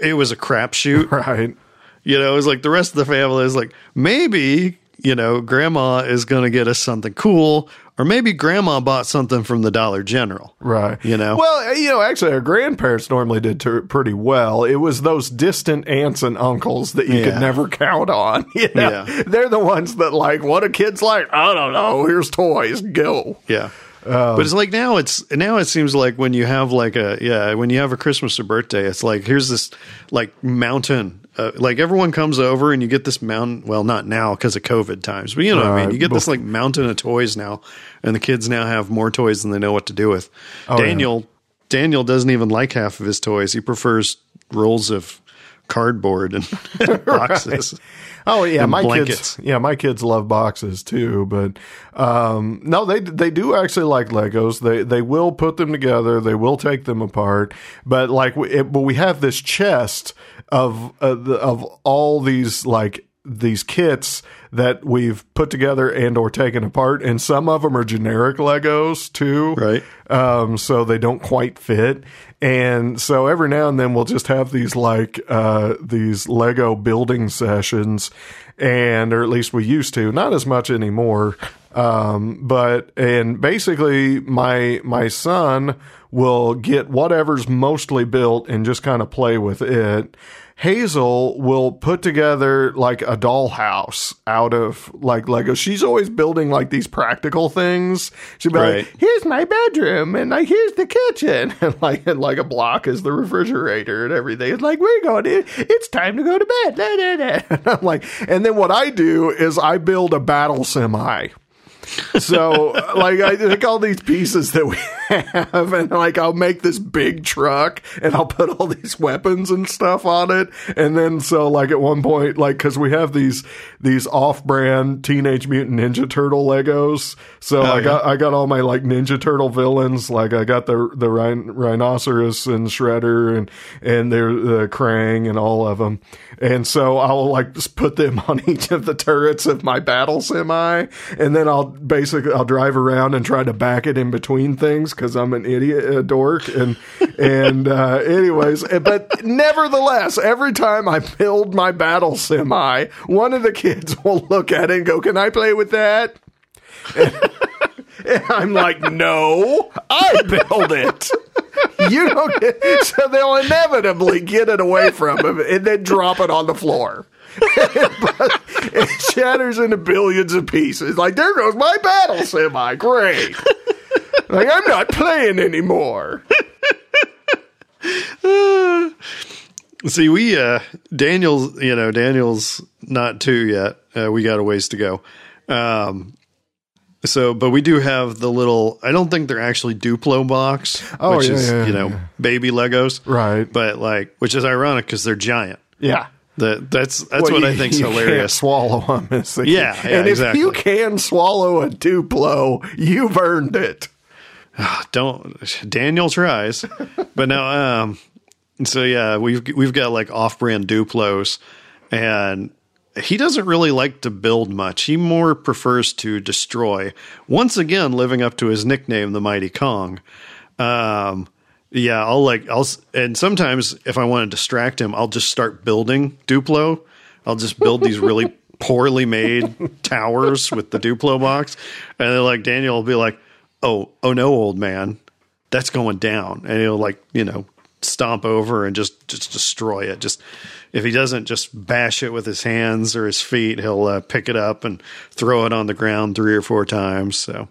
it was a crapshoot. [laughs]
right.
You know, it was like the rest of the family is like maybe you know grandma is going to get us something cool, or maybe grandma bought something from the Dollar General.
Right.
You know?
Well, uh, you know, actually, our grandparents normally did ter- pretty well. It was those distant aunts and uncles that you
Yeah.
could never count on. [laughs] You know?
Yeah.
They're the ones that, like, what a kid's like, I don't know, here's toys, go.
Yeah. Um, but it's like now it's now it seems like when you have like a yeah when you have a Christmas or birthday it's like here's this like mountain uh, like everyone comes over and you get this mountain. Well, not now because of COVID times, but you know what I mean. You get this like mountain of toys now, and the kids now have more toys than they know what to do with. Daniel Daniel doesn't even like half of his toys. He prefers rolls of cardboard and [laughs] [laughs] boxes.
Oh yeah, my
blankets.
kids. Yeah, my kids love boxes too. But um, no, they they do actually like Legos. They they will put them together. They will take them apart. But like, it, but we have this chest of uh, the, of all these like these kits that we've put together and or taken apart and some of them are generic legos too
Right.
um, so they don't quite fit. And so every now and then we'll just have these like uh, these Lego building sessions, and or at least we used to, not as much anymore. Um, but and basically my my son will get whatever's mostly built and just kind of play with it. Hazel will put together like a dollhouse out of like Lego. She's always building like these practical things. She'll be
Right.
like, here's my bedroom and like here's the kitchen [laughs] and like and like a block is the refrigerator and everything. It's like we're going to it's time to go to bed. Da, da, da. And I'm like and then what I do is I build a battle semi. So like I take all these pieces that we have and like I'll make this big truck and I'll put all these weapons and stuff on it. And then so like at one point like cuz we have these these off-brand teenage mutant ninja turtle legos. So oh, I got I got all my like ninja turtle villains. Like I got the the rhin- rhinoceros and shredder and and the krang and all of them and so I'll like just put them [laughs] on each of the turrets of my battle semi. And then I'll basically I'll drive around and try to back it in between things because I'm an idiot, a dork, and [laughs] and uh, anyways, but nevertheless, every time I build my battle semi, one of the kids will look at it and go, "Can I play with that?" And, and [laughs] I'm like, "No, I build it." You don't get, so they'll inevitably get it away from him and then drop it on the floor. [laughs] but it shatters into billions of pieces. Like, there goes my battle semi. Great. Like, I'm not playing anymore. [laughs]
See, we uh Daniel's, you know, Daniel's not two yet. Uh, we got a ways to go. Um so but we do have the little I don't think they're actually Duplo blocks,
Oh,
which
yeah,
is,
yeah,
you know,
yeah.
baby Legos.
Right.
But like which is ironic cuz they're giant.
Yeah.
That that's that's
Well,
what
you-
I think's hilarious.
swallow them. Is the
Yeah, yeah,
and if
exactly.
you can swallow a Duplo, you've earned it.
don't Daniel tries. but now um so yeah, we've we've got like off-brand Duplos and he doesn't really like to build much. He more prefers to destroy. Once again, living up to his nickname, the Mighty Kong. Um, yeah, I'll like I'll s- and sometimes if I want to distract him, I'll just start building Duplo. I'll just build these really [laughs] poorly made towers with the Duplo blocks, and then like Daniel will be like, "Oh, oh no, old man, that's going down," and he'll like you know stomp over and just just destroy it. Just if he doesn't just bash it with his hands or his feet, he'll uh, pick it up and throw it on the ground three or four times. So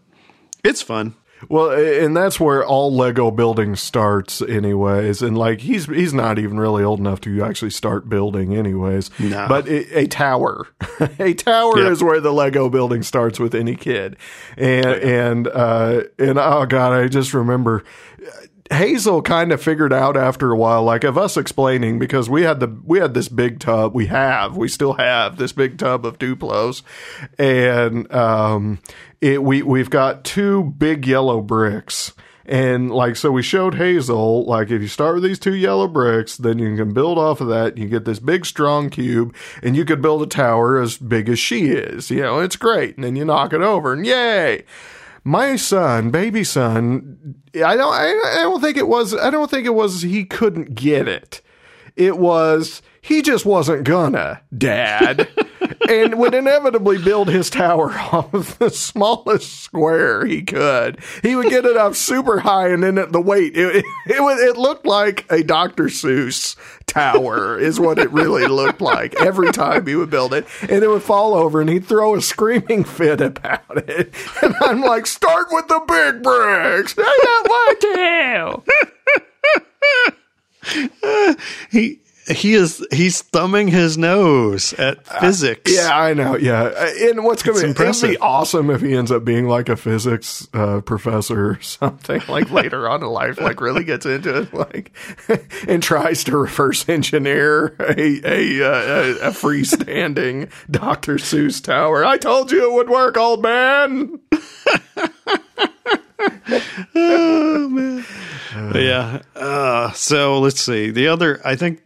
it's fun.
Well, and that's where all Lego building starts, anyways. And like he's he's not even really old enough to actually start building, anyways.
No.
But a, a tower, [laughs] a tower
Yep.
is where the Lego building starts with any kid. And and uh, and oh god, I just remember. Hazel kind of figured out after a while, like of us explaining, because we had the we had this big tub. We have, we still have this big tub of Duplos, and um, it we we've got two big yellow bricks. And like, so we showed Hazel, like, if you start with these two yellow bricks, then you can build off of that. You get this big, strong cube, and you could build a tower as big as she is. You know, it's great. And then you knock it over, and yay my son, baby son, I don't, I, I don't think it was, I don't think it was he couldn't get it. It was he just wasn't gonna, Dad, [laughs] and would inevitably build his tower [laughs] off of the smallest square he could. He would get it up super high, and then at the weight, it it, it, would- it looked like a Dr. Seuss tower, is what it really looked like every time he would build it, and it would fall over, and he'd throw a screaming fit about it. And I'm like, start with the big bricks. I don't want to. [laughs]
he he is he's thumbing his nose at physics.
Yeah, I know. Yeah, Uh, and what's going to be
impressive.
it'd be awesome if he ends up being like a physics uh, professor or [laughs] something like [laughs] later on in life, like really gets into it, like [laughs] and tries to reverse engineer a a, uh, a, a freestanding Dr. Seuss tower. I told you it would work, old man.
Oh man, yeah. Uh, so let's see. The other, I think,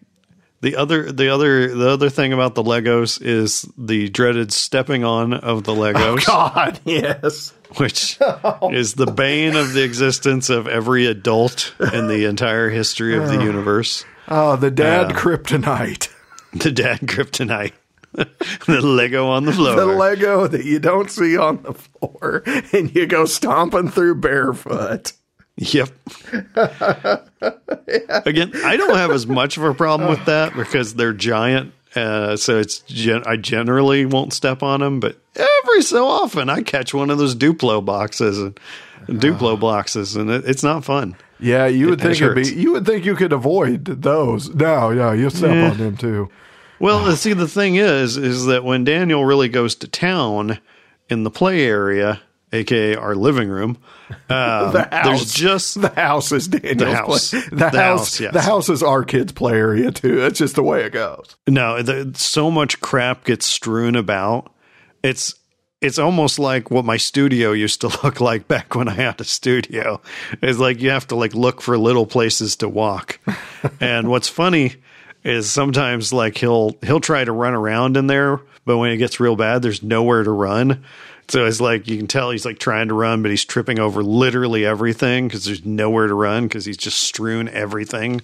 the other, the other, the other thing about the Legos is the dreaded stepping on of the oh, Legos,
God, [laughs] yes.
which [laughs] oh, is the bane of the existence of every adult in the entire history of the oh. universe.
Oh, the dad uh, kryptonite. [laughs]
The dad kryptonite, the Lego on the floor.
The Lego that you don't see on the floor and you go stomping through barefoot.
Yep. [laughs] Again, I don't have as much of a problem with that because they're giant. Uh, so it's gen- I generally won't step on them, but every so often I catch one of those Duplo boxes and Duplo boxes, and it, it's not fun.
Yeah, you would
It
think it'd be, you would think you could avoid those. No, yeah, you step
Yeah.
on them too.
Well, see, the thing is, is that when Daniel really goes to town in the play area, aka our living room, [laughs] um,
The house.
there's just
The house is Daniel's
The house.
play. The,
The
house,
house, yes.
the house is our kids' play area too. That's just the way it goes.
No, the, so much crap gets strewn about. It's it's almost like what my studio used to [laughs] look like back when I had a studio. It's like you have to like look for little places to walk. [laughs] and what's funny is sometimes like he'll he'll try to run around in there, but when it gets real bad, there's nowhere to run. So it's like you can tell he's like trying to run, but he's tripping over literally everything because there's nowhere to run because he's just strewn everything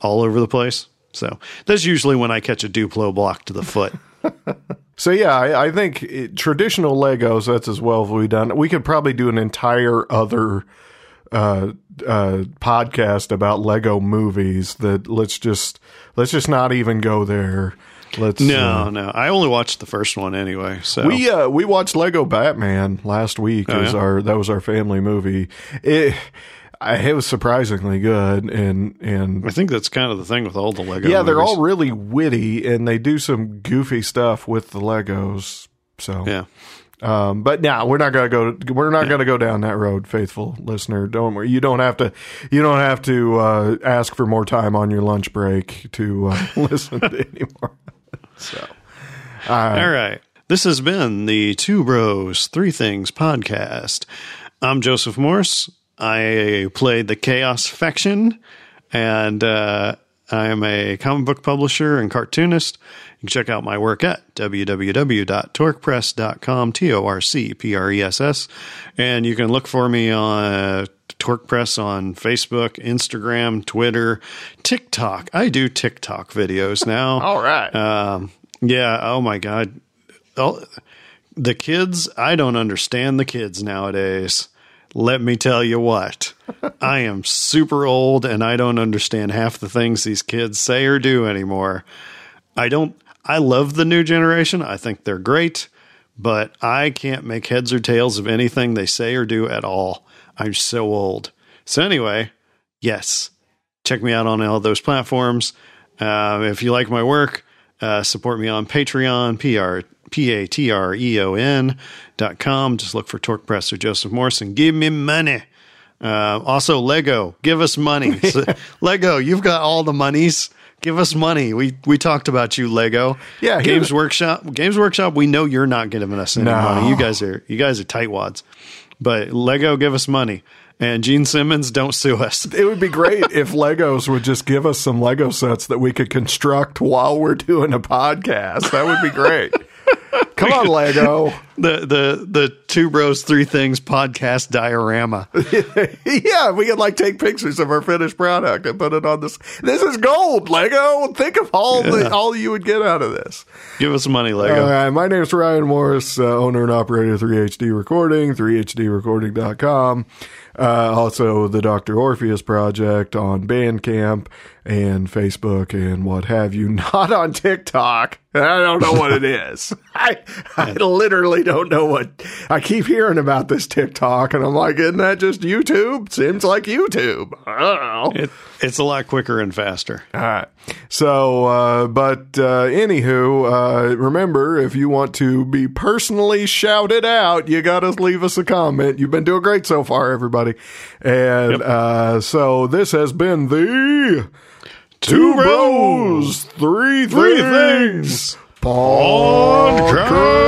all over the place. So that's usually when I catch a Duplo block to the foot. [laughs]
So yeah, I, I think it, traditional Legos. That's as well as we done. We could probably do an entire other uh, uh, podcast about Lego movies. That let's just let's just not even go there. Let's
No, no, I only watched the first one anyway. So
We uh we watched Lego Batman last week. as
Oh, yeah?
our that was our family movie. It I, it was surprisingly good and and
I think that's kind of the thing with all the Lego.
yeah, they're all really witty and they do some goofy stuff with the Legos. So
yeah.
um, but now we're not gonna go. We're not gonna go down that road, faithful listener. Don't worry. You don't have to. You don't have to uh, ask for more time on your lunch break to uh, [laughs] listen to anymore. So,
All right. This has been the Two Bros, Three Things podcast. I'm Joseph Morse. I played the Chaos Faction, and uh, I am a comic book publisher and cartoonist. You can check out my work at www.torcpress.com, T O R C P R E S S. And you can look for me on Torc Press on Facebook, Instagram, Twitter, TikTok. I do TikTok videos [laughs] now.
all right.
Um, yeah. Oh my God. Oh, the kids, I don't understand the kids nowadays. Let me tell you what. [laughs] I am super old and I don't understand half the things these kids say or do anymore. I don't, I love the new generation. I think they're great, but I can't make heads or tails of anything they say or do at all. I'm so old. So, anyway, yes, check me out on all those platforms. Uh, if you like my work, uh, support me on Patreon, P-R, P-A-T-R-E-O-N dot com. Just look for Torc Press or Joseph Morrison. Give me money. Uh, also, Lego, give us money. [laughs] So, Lego, you've got all the monies. Give us money. We we talked about you, Lego.
Yeah,
Games Workshop. Games Workshop. We know you're not giving us any
No.
money. You guys are you guys are tightwads. But Lego, give us money. And Gene Simmons, don't sue us.
It would be great [laughs] if Legos would just give us some Lego sets that we could construct while we're doing a podcast. That would be great. Come on, Lego. [laughs]
The the the two bros three things podcast diorama. [laughs]
yeah, we could like take pictures of our finished product and put it on this. This is gold, Lego. Think of all the all you would get out of this.
Give us money, Lego.
All right, my name is Ryan Morris, uh, owner and operator of 3HD Recording, 3HDRecording.com. Uh, also, the Dr. Orpheus Project on Bandcamp and Facebook and what have you. [laughs] Not on TikTok. I don't know what it is. [laughs] I, I literally don't know what. I keep hearing about this TikTok, and I'm like, isn't that just YouTube? Seems like YouTube. I don't know.
It, it's a lot quicker and faster.
All right. So, uh, but uh, anywho, uh, remember if you want to be personally shouted out, you got to leave us a comment. You've been doing great so far, everybody. And
Yep.
uh, so this has been the
Two
Bros, Three,
three Things
Podcast.